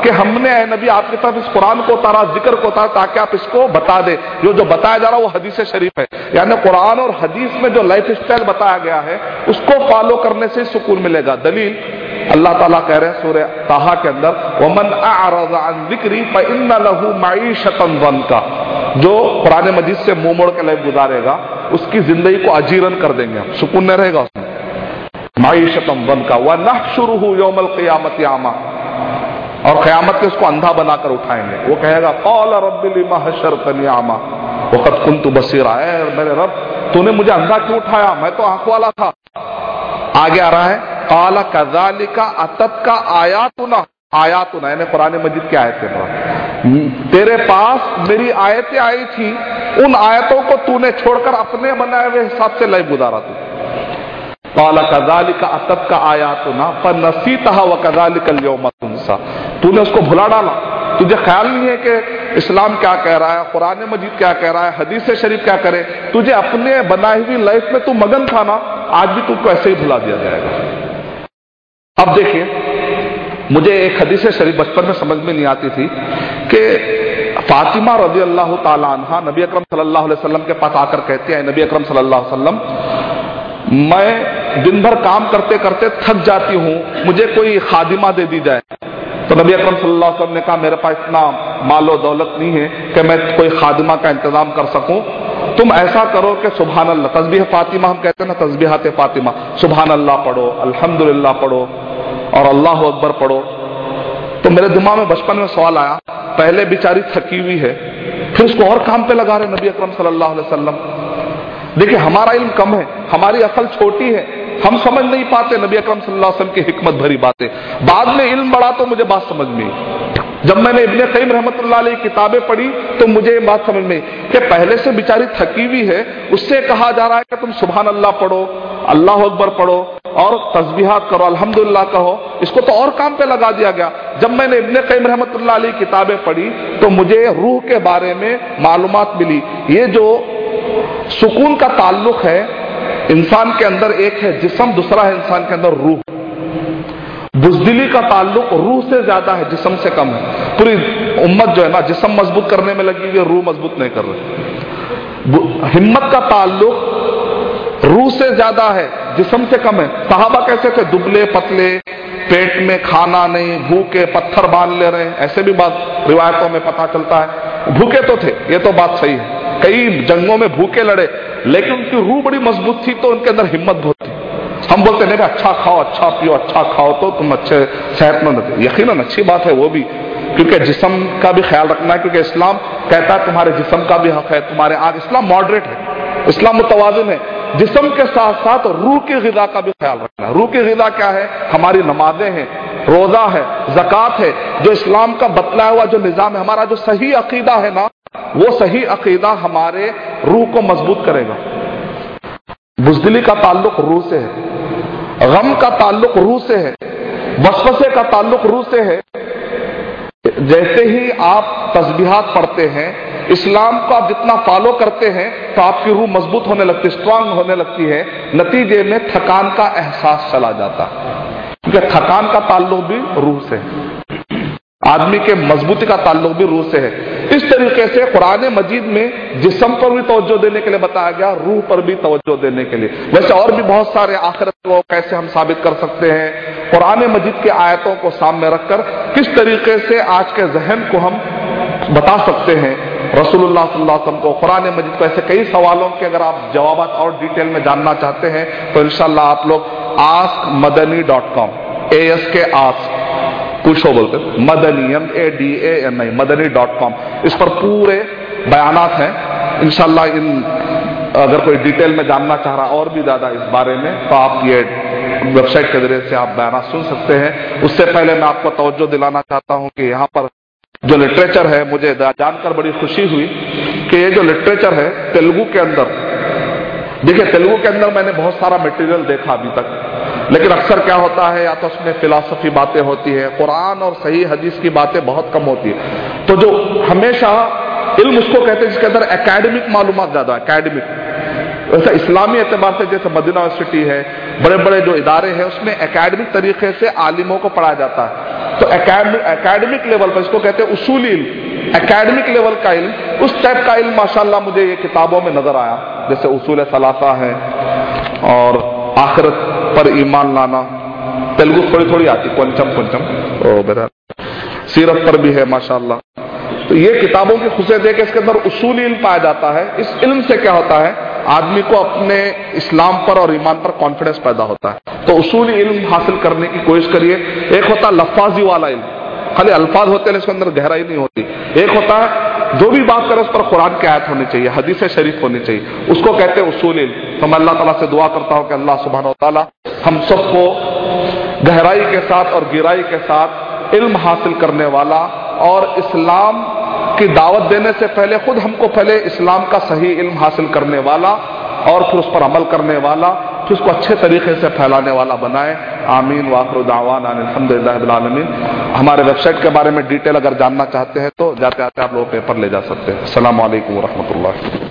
कि हमने नबी, आपके तरफ़ इस कुरान को उतारा, ज़िक्र को उतारा, ताकि आप इसको बता दे। जो जो बताया जा रहा है, वो हदीस शरीफ है। यानी कुरान और हदीस में जो लाइफ स्टाइल बताया गया है, उसको फॉलो करने से सुकून मिलेगा। दलील, अल्लाह ताला कह रहे हैं सूर्य ताहा के अंदर, वमन जिक्री लहू माईशतन वन का जो पुराने मजीद से मुँह मोड़ के लाइफ गुजारेगा, उसकी ज़िंदगी को अजीरन कर देंगे हम। सुकून नहीं रहेगा उसमें। माईशतम वन का वह नह शुरू हो योमल क्यामत आमा। और क़यामत में उसको अंधा बनाकर उठाएँगे। वो कहेगा, कौल रबिली महशर तनियामा वक़्त कुन तू बसीरा। है मेरे रब, तूने मुझे अंधा क्यों उठाया? मैं तो आँख वाला था। आगे आ रहा है, काला कजाली का अतत का आयातुना। आयातुना, यानी कुरान मजिद की आयतें तेरे पास मेरी आयतें आई थी, उन आयतों को तूने छोड़कर अपने बनाए हुए हिसाब से लाइव गुजारा तू। काला कजाली का अतत का आया तो ना पर नसीता व कजाली कल तुमसा तूने उसको भुला डाला। तुझे ख्याल नहीं है कि इस्लाम क्या कह रहा है, कुरान मजीद क्या कह रहा है, हदीस शरीफ क्या करे? तुझे अपने बनाई हुई लाइफ में तू मगन था ना? आज भी तुमको ऐसे ही भुला दिया जाएगा। अब देखिए, मुझे एक हदीस शरीफ बचपन में समझ में नहीं आती थी कि फातिमा रज़ी अल्लाह तहा नबी अकरम सल्लल्लाहु अलैहि के पास आकर कहते हैं, नबी अकरम सल्लल्लाहु मैं दिन भर काम करते करते थक जाती हूँ। मुझे कोई खादिमा दे दी जाए। तो नबी अकरम सल्लल्लाहु अलैहि वसल्लम ने कहा, मेरे पास इतना मालो दौलत नहीं है कि मैं कोई खादिमा का इंतज़ाम कर सकूँ। तुम ऐसा करो कि सुबहान अल्लाह तस्बीह फातिमा, हम कहते हैं ना, तस्बीहात फातिमा सुबहान अल्लाह पढ़ो, अल्हम्दुलिल्लाह पढ़ो, और अल्लाह अकबर पढ़ो। तो मेरे दिमाग में बचपन में सवाल आया, पहले बेचारी थकी हुई है, फिर उसको और काम पे लगा रहे नबी अकरम सल्लल्लाहु अलैहि वसल्लम। देखिए, हमारा इल्म कम है, हमारी अकल छोटी है हम समझ नहीं पाते नबी अकरम सल्लल्लाहु अलैहि वसल्लम की हिकमत भरी बातें। बाद में इल्म बढ़ा तो मुझे बात समझ में जब मैंने इब्ने कईम रहमत किताबें पढ़ी तो मुझे ये बात समझ में कि पहले से बेचारी थकी हुई है, उससे कहा जा रहा है कि तुम सुबह अल्लाह पढ़ो, अल्लाह अकबर पढ़ो और तस्बीहात करो, अल्हम्दुलिल्लाह कहो। इसको तो और काम पे लगा दिया गया। जब मैंने इब्ने कईम रहमत किताबें पढ़ी तो मुझे रूह के बारे में मालूम मिली। ये जो सुकून का ताल्लुक है इंसान के अंदर एक है जिसम, दूसरा है इंसान के अंदर रूह। बुजदिली का ताल्लुक रूह से ज़्यादा है, जिसम से कम है। पूरी उम्मत जो है ना, जिसम मज़बूत करने में लगी हुई है, रूह मज़बूत नहीं कर रही। हिम्मत का ताल्लुक रूह से ज़्यादा है, जिसम से कम है। सहाबा कैसे थे? दुबले, पतले, पेट में खाना नहीं, भूखे, पत्थर बाँध ले रहे हैं। ऐसे भी बात रिवायतों में पता चलता है। भूखे तो थे, ये तो बात सही है। कई जंगों में भूखे लड़े, लेकिन उनकी रूह बड़ी मज़बूत थी तो उनके अंदर हिम्मत बहुत थी। हम बोलते नहीं अच्छा खाओ अच्छा पियो अच्छा खाओ तो तुम अच्छे सेहतमंद यकीन अच्छी बात है वो भी, क्योंकि जिसम का भी ख्याल रखना है, क्योंकि इस्लाम कहता है, तुम्हारे जिसम का भी हक है, तुम्हारे आग, इस्लाम मॉडरेट है, इस्लाम मुतवाजन है। जिसम के साथ साथ रूह की गजा का भी ख्याल रखना। है रूह की गिदा क्या है? हमारी नमाजें हैं, रोजा है, जक़ात है। जो इस्लाम का बतलाया हुआ, जो निज़ाम है, हमारा जो सही अकीदा है ना वो सही अकीदा हमारे रूह को मज़बूत करेगा। बुजदिली का ताल्लुक रूह से है। गम का ताल्लुक रूह से है। वसवसे का ताल्लुक रूह से है। जैसे ही आप तस्बीहात पढ़ते हैं, इस्लाम को आप जितना फॉलो करते हैं तो आपकी रूह मज़बूत होने लगती स्ट्रांग होने लगती है। नतीजे में थकान का एहसास चला जाता। है क्योंकि थकान का ताल्लुक भी रूह से है। आदमी के मजबूती का ताल्लुक भी रूह से है। इस तरीके से कुरान मजीद में जिसम पर भी तवज्जो देने के लिए बताया गया, रूह पर भी तवज्जो देने के लिए। वैसे और भी बहुत सारे आखिरत को कैसे हम साबित कर सकते हैं, कुरान मजीद के आयतों को सामने रखकर किस तरीके से आज के जहन को हम बता सकते हैं। रसूलुल्लाह सल्लल्लाहु अलैहि वसल्लम को कुरान मजीद को ऐसे कई सवालों के अगर आप जवाब और डिटेल में जानना चाहते हैं तो इनशाला आप लोग ask Madani dot com A S K ask पूछो बोलते Madani M A D A N I Madani dot com इस पर पूरे बयान हैं। इनशाला इन, अगर कोई डिटेल में जानना चाह रहा और भी ज़्यादा इस बारे में तो आप ये वेबसाइट के ज़रिए से आप बयान सुन सकते हैं। उससे पहले मैं आपको तवज्जो दिलाना चाहता हूँ कि यहाँ पर जो लिटरेचर है, मुझे जानकर बड़ी खुशी हुई कि ये जो लिटरेचर है, तेलुगु के अंदर, देखिए, तेलुगु के अंदर मैंने बहुत सारा मटेरियल देखा अभी तक। लेकिन अक्सर क्या होता है, या तो उसमें फिलासफी बातें होती है, कुरान और सही हदीस की बातें बहुत कम होती है। तो जो हमेशा इल्म उसको कहते हैं जिसके अंदर एकेडमिक मालूम ज़्यादा एकेडमिक वैसे इस्लामी एतबार से जैसे मदीना यूनिवर्सिटी है बड़े बड़े जो इदारे हैं, उसमें एकेडमिक तरीके से आलिमों को पढ़ाया जाता है। तो एकेडमिक लेवल पर इसको कहते हैं उसूली इल्म। एकेडमिक लेवल का इल्म, उस टाइप का इल्म, माशाल्लाह मुझे ये किताबों में नज़र आया, जैसे उसूल सलासा है और आखिरत पर ईमान लाना। तेलुगु थोड़ी थोड़ी आती, पंचम पंचम। ओ बेरा सीरत पर भी है, माशाल्लाह। तो ये किताबों की खुशियत है कि इसके अंदर उसूली इल्म पाया जाता है। इस इल्म से क्या होता है? आदमी को अपने इस्लाम पर और ईमान पर कॉन्फिडेंस पैदा होता है। तो उसूली इल्म हासिल करने की कोशिश करिए। एक होता लफाजी वाला इल्म। खाली अल्फाज होते हैं इसके अंदर गहराई नहीं होती। एक होता है जो भी बात करें उस पर कुरान के आयत होनी चाहिए, हदीस शरीफ होनी चाहिए। उसको कहते हैं उसूल तो मैं अल्लाह तला से दुआ करता हूँ कि अल्लाह सुबहान तला हम सबको गहराई के साथ और गिराई के साथ इल्म हासिल करने वाला और इस्लाम की दावत देने से पहले खुद हमको पहले इस्लाम का सही इल्म हासिल करने वाला और फिर उस पर अमल करने वाला, फिर उसको अच्छे तरीके से फैलाने वाला बनाए। आमीन वाखर दावान हमारे वेबसाइट के बारे में डिटेल अगर जानना चाहते हैं तो जाते आते आप लोग पेपर ले जा सकते हैं। असल वरहमल